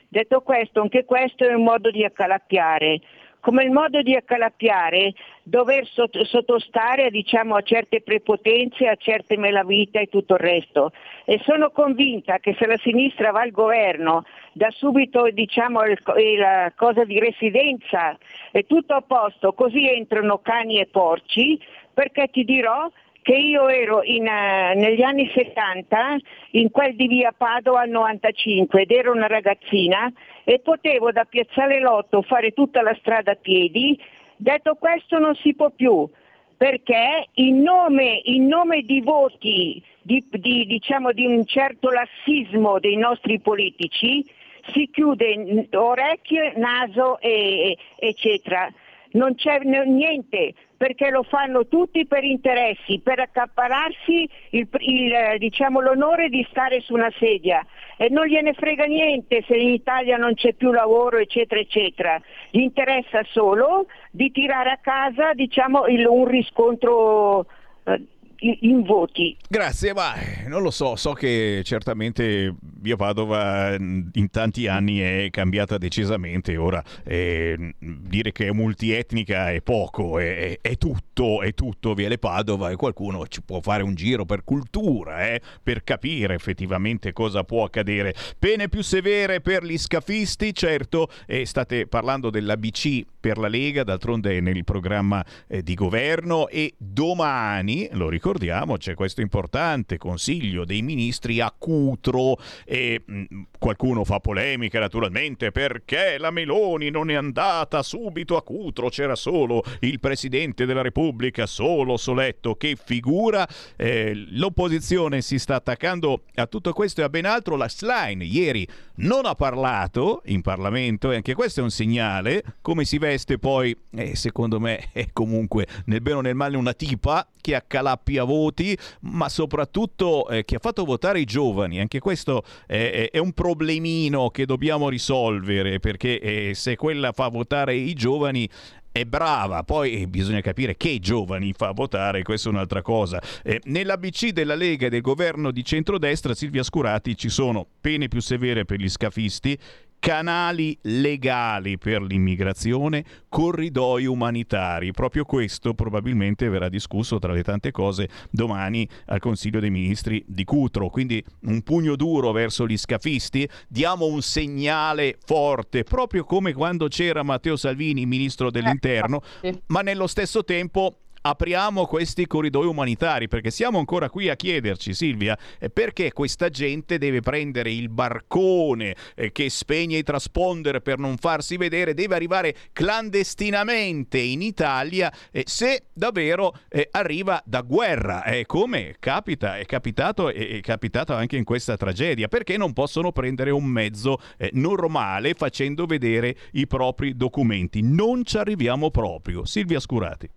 Detto questo, anche questo è un modo di accalappiare come il modo di accalappiare, dover sott- sottostare diciamo, a certe prepotenze, a certe melavita e tutto il resto. E sono convinta che se la sinistra va al governo, da subito diciamo, il, la cosa di residenza è tutto a posto, così entrano cani e porci, perché ti dirò che io ero in, uh, negli anni 70 in quel di via Padova al 95 ed ero una ragazzina e potevo da Piazzale Lotto fare tutta la strada a piedi. Detto questo non si può più perché in nome, in nome di voti, di, di, diciamo, di un certo lassismo dei nostri politici si chiude orecchie, naso, e, eccetera. Non c'è niente perché lo fanno tutti per interessi, per accapararsi il, il, diciamo, l'onore di stare su una sedia e non gliene frega niente se in Italia non c'è più lavoro eccetera eccetera, gli interessa solo di tirare a casa diciamo, il, un riscontro eh, in voti. Grazie, ma non lo so, so che certamente Via Padova in tanti anni è cambiata decisamente, ora eh, dire che è multietnica è poco, è, è, tutto, è tutto Viale Padova e qualcuno ci può fare un giro per cultura, eh, per capire effettivamente cosa può accadere. Pene più severe per gli scafisti, certo, e state parlando dell'ABC per la Lega, d'altronde è nel programma eh, di governo e domani, lo ricordiamo, c'è questo importante consiglio dei ministri a Cutro e mh, qualcuno fa polemica naturalmente perché la Meloni non è andata subito a Cutro, c'era solo il Presidente della Repubblica, solo Soletto, che figura, eh, l'opposizione si sta attaccando a tutto questo e a ben altro, la Schlein ieri non ha parlato in Parlamento e anche questo è un segnale, come si veste poi, eh, secondo me è comunque nel bene o nel male una tipa che accalappia voti, ma soprattutto eh, che ha fatto votare i giovani, anche questo è, è- un problemino che dobbiamo risolvere perché eh, se quella fa votare i giovani è brava, poi bisogna capire che giovani fa votare, questa è un'altra cosa. Eh, nell'ABC della Lega e del governo di centrodestra, Silvia Scurati, ci sono pene più severe per gli scafisti, canali legali per l'immigrazione, corridoi umanitari. Proprio questo probabilmente verrà discusso tra le tante cose domani al Consiglio dei Ministri di Cutro. Quindi un pugno duro verso gli scafisti, diamo un segnale forte, proprio come quando c'era Matteo Salvini, ministro dell'Interno, ma nello stesso tempo apriamo questi corridoi umanitari perché siamo ancora qui a chiederci Silvia eh, perché questa gente deve prendere il barcone eh, che spegne i transponder per non farsi vedere deve arrivare clandestinamente in Italia eh, se davvero arriva da guerra. Come capita è capitato è capitato anche in questa tragedia perché non possono prendere un mezzo normale facendo vedere i propri documenti. Non ci arriviamo proprio. Silvia Scurati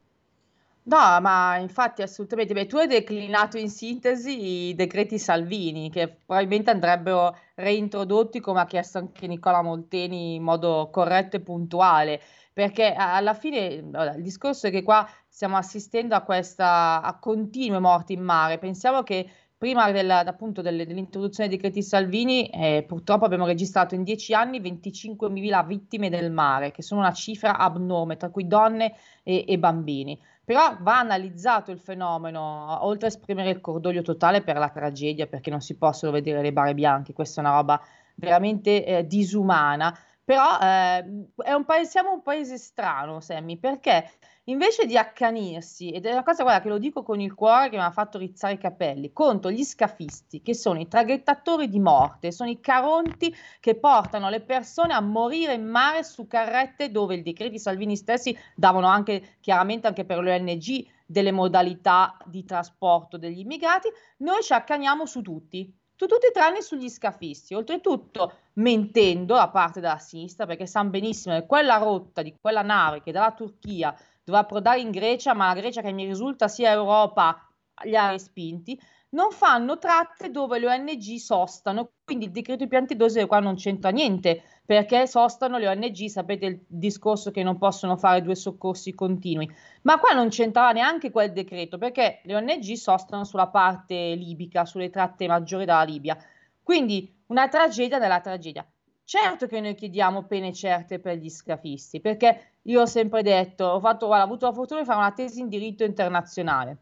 No, ma infatti assolutamente. Beh, tu hai declinato in sintesi i decreti Salvini, che probabilmente andrebbero reintrodotti, come ha chiesto anche Nicola Molteni, in modo corretto e puntuale, perché alla fine il discorso è che qua stiamo assistendo a questa, a continue morti in mare. Pensiamo che prima del- appunto delle- dell'introduzione dei decreti Salvini, eh, purtroppo abbiamo registrato in dieci anni 25.000 vittime del mare, che sono una cifra abnorme, tra cui donne e, e bambini. Però va analizzato il fenomeno, oltre a esprimere il cordoglio totale per la tragedia, perché non si possono vedere le bare bianche, questa è una roba veramente eh, disumana. Però eh, un paese, siamo un paese strano, Sammy, perché invece di accanirsi, ed è una cosa guarda, che lo dico con il cuore che mi ha fatto rizzare i capelli, contro gli scafisti, che sono i traghettatori di morte, sono i caronti che portano le persone a morire in mare su carrette dove i decreti Salvini stessi davano anche chiaramente anche per le ONG delle modalità di trasporto degli immigrati, noi ci accaniamo su tutti. Su tutti tranne sugli scafisti, oltretutto mentendo da parte della sinistra, perché sanno benissimo che quella rotta di quella nave che dalla Turchia doveva approdare in Grecia, ma la Grecia che mi risulta sia Europa li ha respinti, non fanno tratte dove le ONG sostano, quindi il decreto piante dose qua non c'entra niente, perché sostano le ONG, sapete il discorso che non possono fare due soccorsi continui, ma qua non c'entrava neanche quel decreto, perché le ONG sostano sulla parte libica, sulle tratte maggiori dalla Libia, quindi una tragedia nella tragedia. Certo che noi chiediamo pene certe per gli scafisti, perché io ho sempre detto, ho, fatto, ho avuto la fortuna di fare una tesi in diritto internazionale.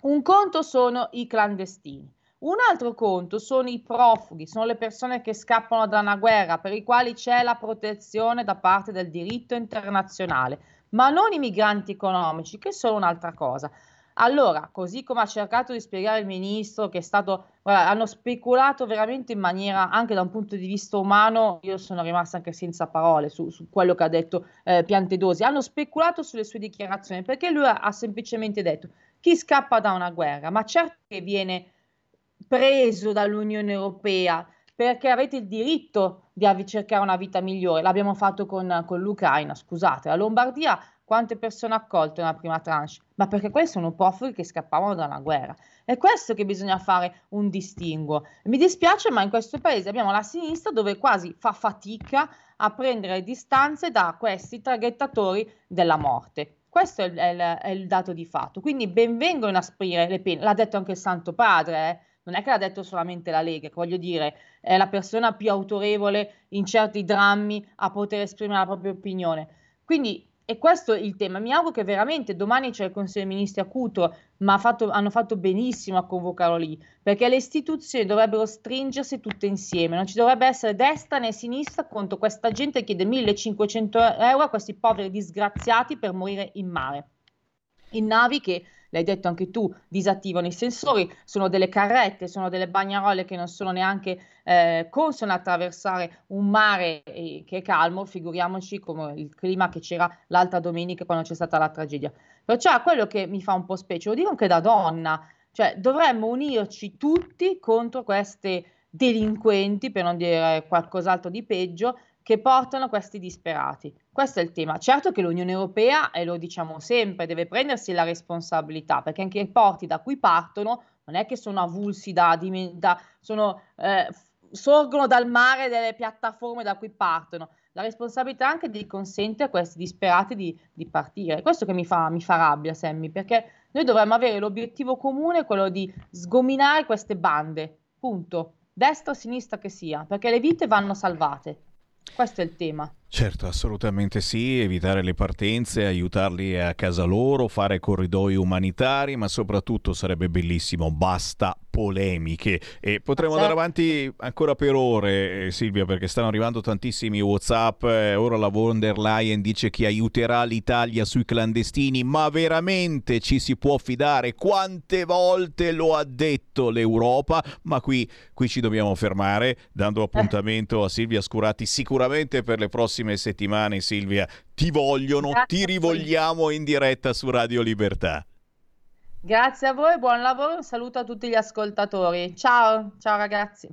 Un conto sono i clandestini, un altro conto sono i profughi, sono le persone che scappano da una guerra per i quali c'è la protezione da parte del diritto internazionale, ma non i migranti economici, che sono un'altra cosa. Allora, così come ha cercato di spiegare il ministro, che è stato, guarda, hanno speculato veramente in maniera, anche da un punto di vista umano, io sono rimasta anche senza parole su, su quello che ha detto eh, Piantedosi, hanno speculato sulle sue dichiarazioni, perché lui ha, ha semplicemente detto chi scappa da una guerra, ma certo che viene preso dall'Unione Europea perché avete il diritto di cercare una vita migliore. L'abbiamo fatto con, con l'Ucraina, scusate, la Lombardia quante persone ha accolto nella prima tranche? Ma perché quelli sono profughi che scappavano da una guerra. È questo che bisogna fare un distinguo. Mi dispiace, ma in questo paese abbiamo la sinistra dove quasi fa fatica a prendere distanze da questi traghettatori della morte. Questo è il, è il- è il dato di fatto. Quindi benvengono inasprire le pene. L'ha detto anche il Santo Padre, eh. Non è che l'ha detto solamente la Lega, voglio dire, è la persona più autorevole in certi drammi a poter esprimere la propria opinione. Quindi è questo il tema. Mi auguro che veramente domani c'è il Consiglio dei Ministri a Cutro, ma fatto- hanno fatto benissimo a convocarlo lì, perché le istituzioni dovrebbero stringersi tutte insieme, non ci dovrebbe essere destra né sinistra contro questa gente che chiede 1500 euro a questi poveri disgraziati per morire in mare, in navi che l'hai detto anche tu, disattivano i sensori, sono delle carrette, sono delle bagnarole che non sono neanche eh, consone attraversare un mare eh, che è calmo, figuriamoci come il clima che c'era l'altra domenica quando c'è stata la tragedia. Perciò quello che mi fa un po' specie, lo dico anche da donna, cioè dovremmo unirci tutti contro queste delinquenti, per non dire qualcos'altro di peggio, che portano questi disperati. Questo è il tema. Certo che l'Unione Europea, e lo diciamo sempre, deve prendersi la responsabilità, perché anche i porti da cui partono non è che sono avulsi da, da sono, eh, sorgono dal mare delle piattaforme da cui partono. La responsabilità anche di consentire a questi disperati di, di partire. Questo che mi fa, mi fa rabbia, Sammy, perché noi dovremmo avere l'obiettivo comune, quello di sgominare queste bande, punto, destra o sinistra che sia, perché le vite vanno salvate. Questo è il tema. Certo, assolutamente sì, evitare le partenze, aiutarli a casa loro, fare corridoi umanitari, ma soprattutto sarebbe bellissimo, basta polemiche. E potremmo andare avanti ancora per ore eh, Silvia perché stanno arrivando tantissimi whatsapp eh, ora la von der Leyen dice che aiuterà l'Italia sui clandestini ma veramente ci si può fidare? Quante volte lo ha detto l'Europa? Ma qui, qui ci dobbiamo fermare dando appuntamento a Silvia Scurati sicuramente per le prossime settimane Silvia ti vogliono, Grazie ti rivogliamo in diretta su Radio Libertà Grazie a voi, buon lavoro, un saluto a tutti gli ascoltatori. Ciao, ciao ragazzi.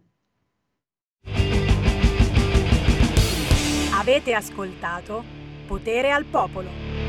Avete ascoltato Potere al Popolo.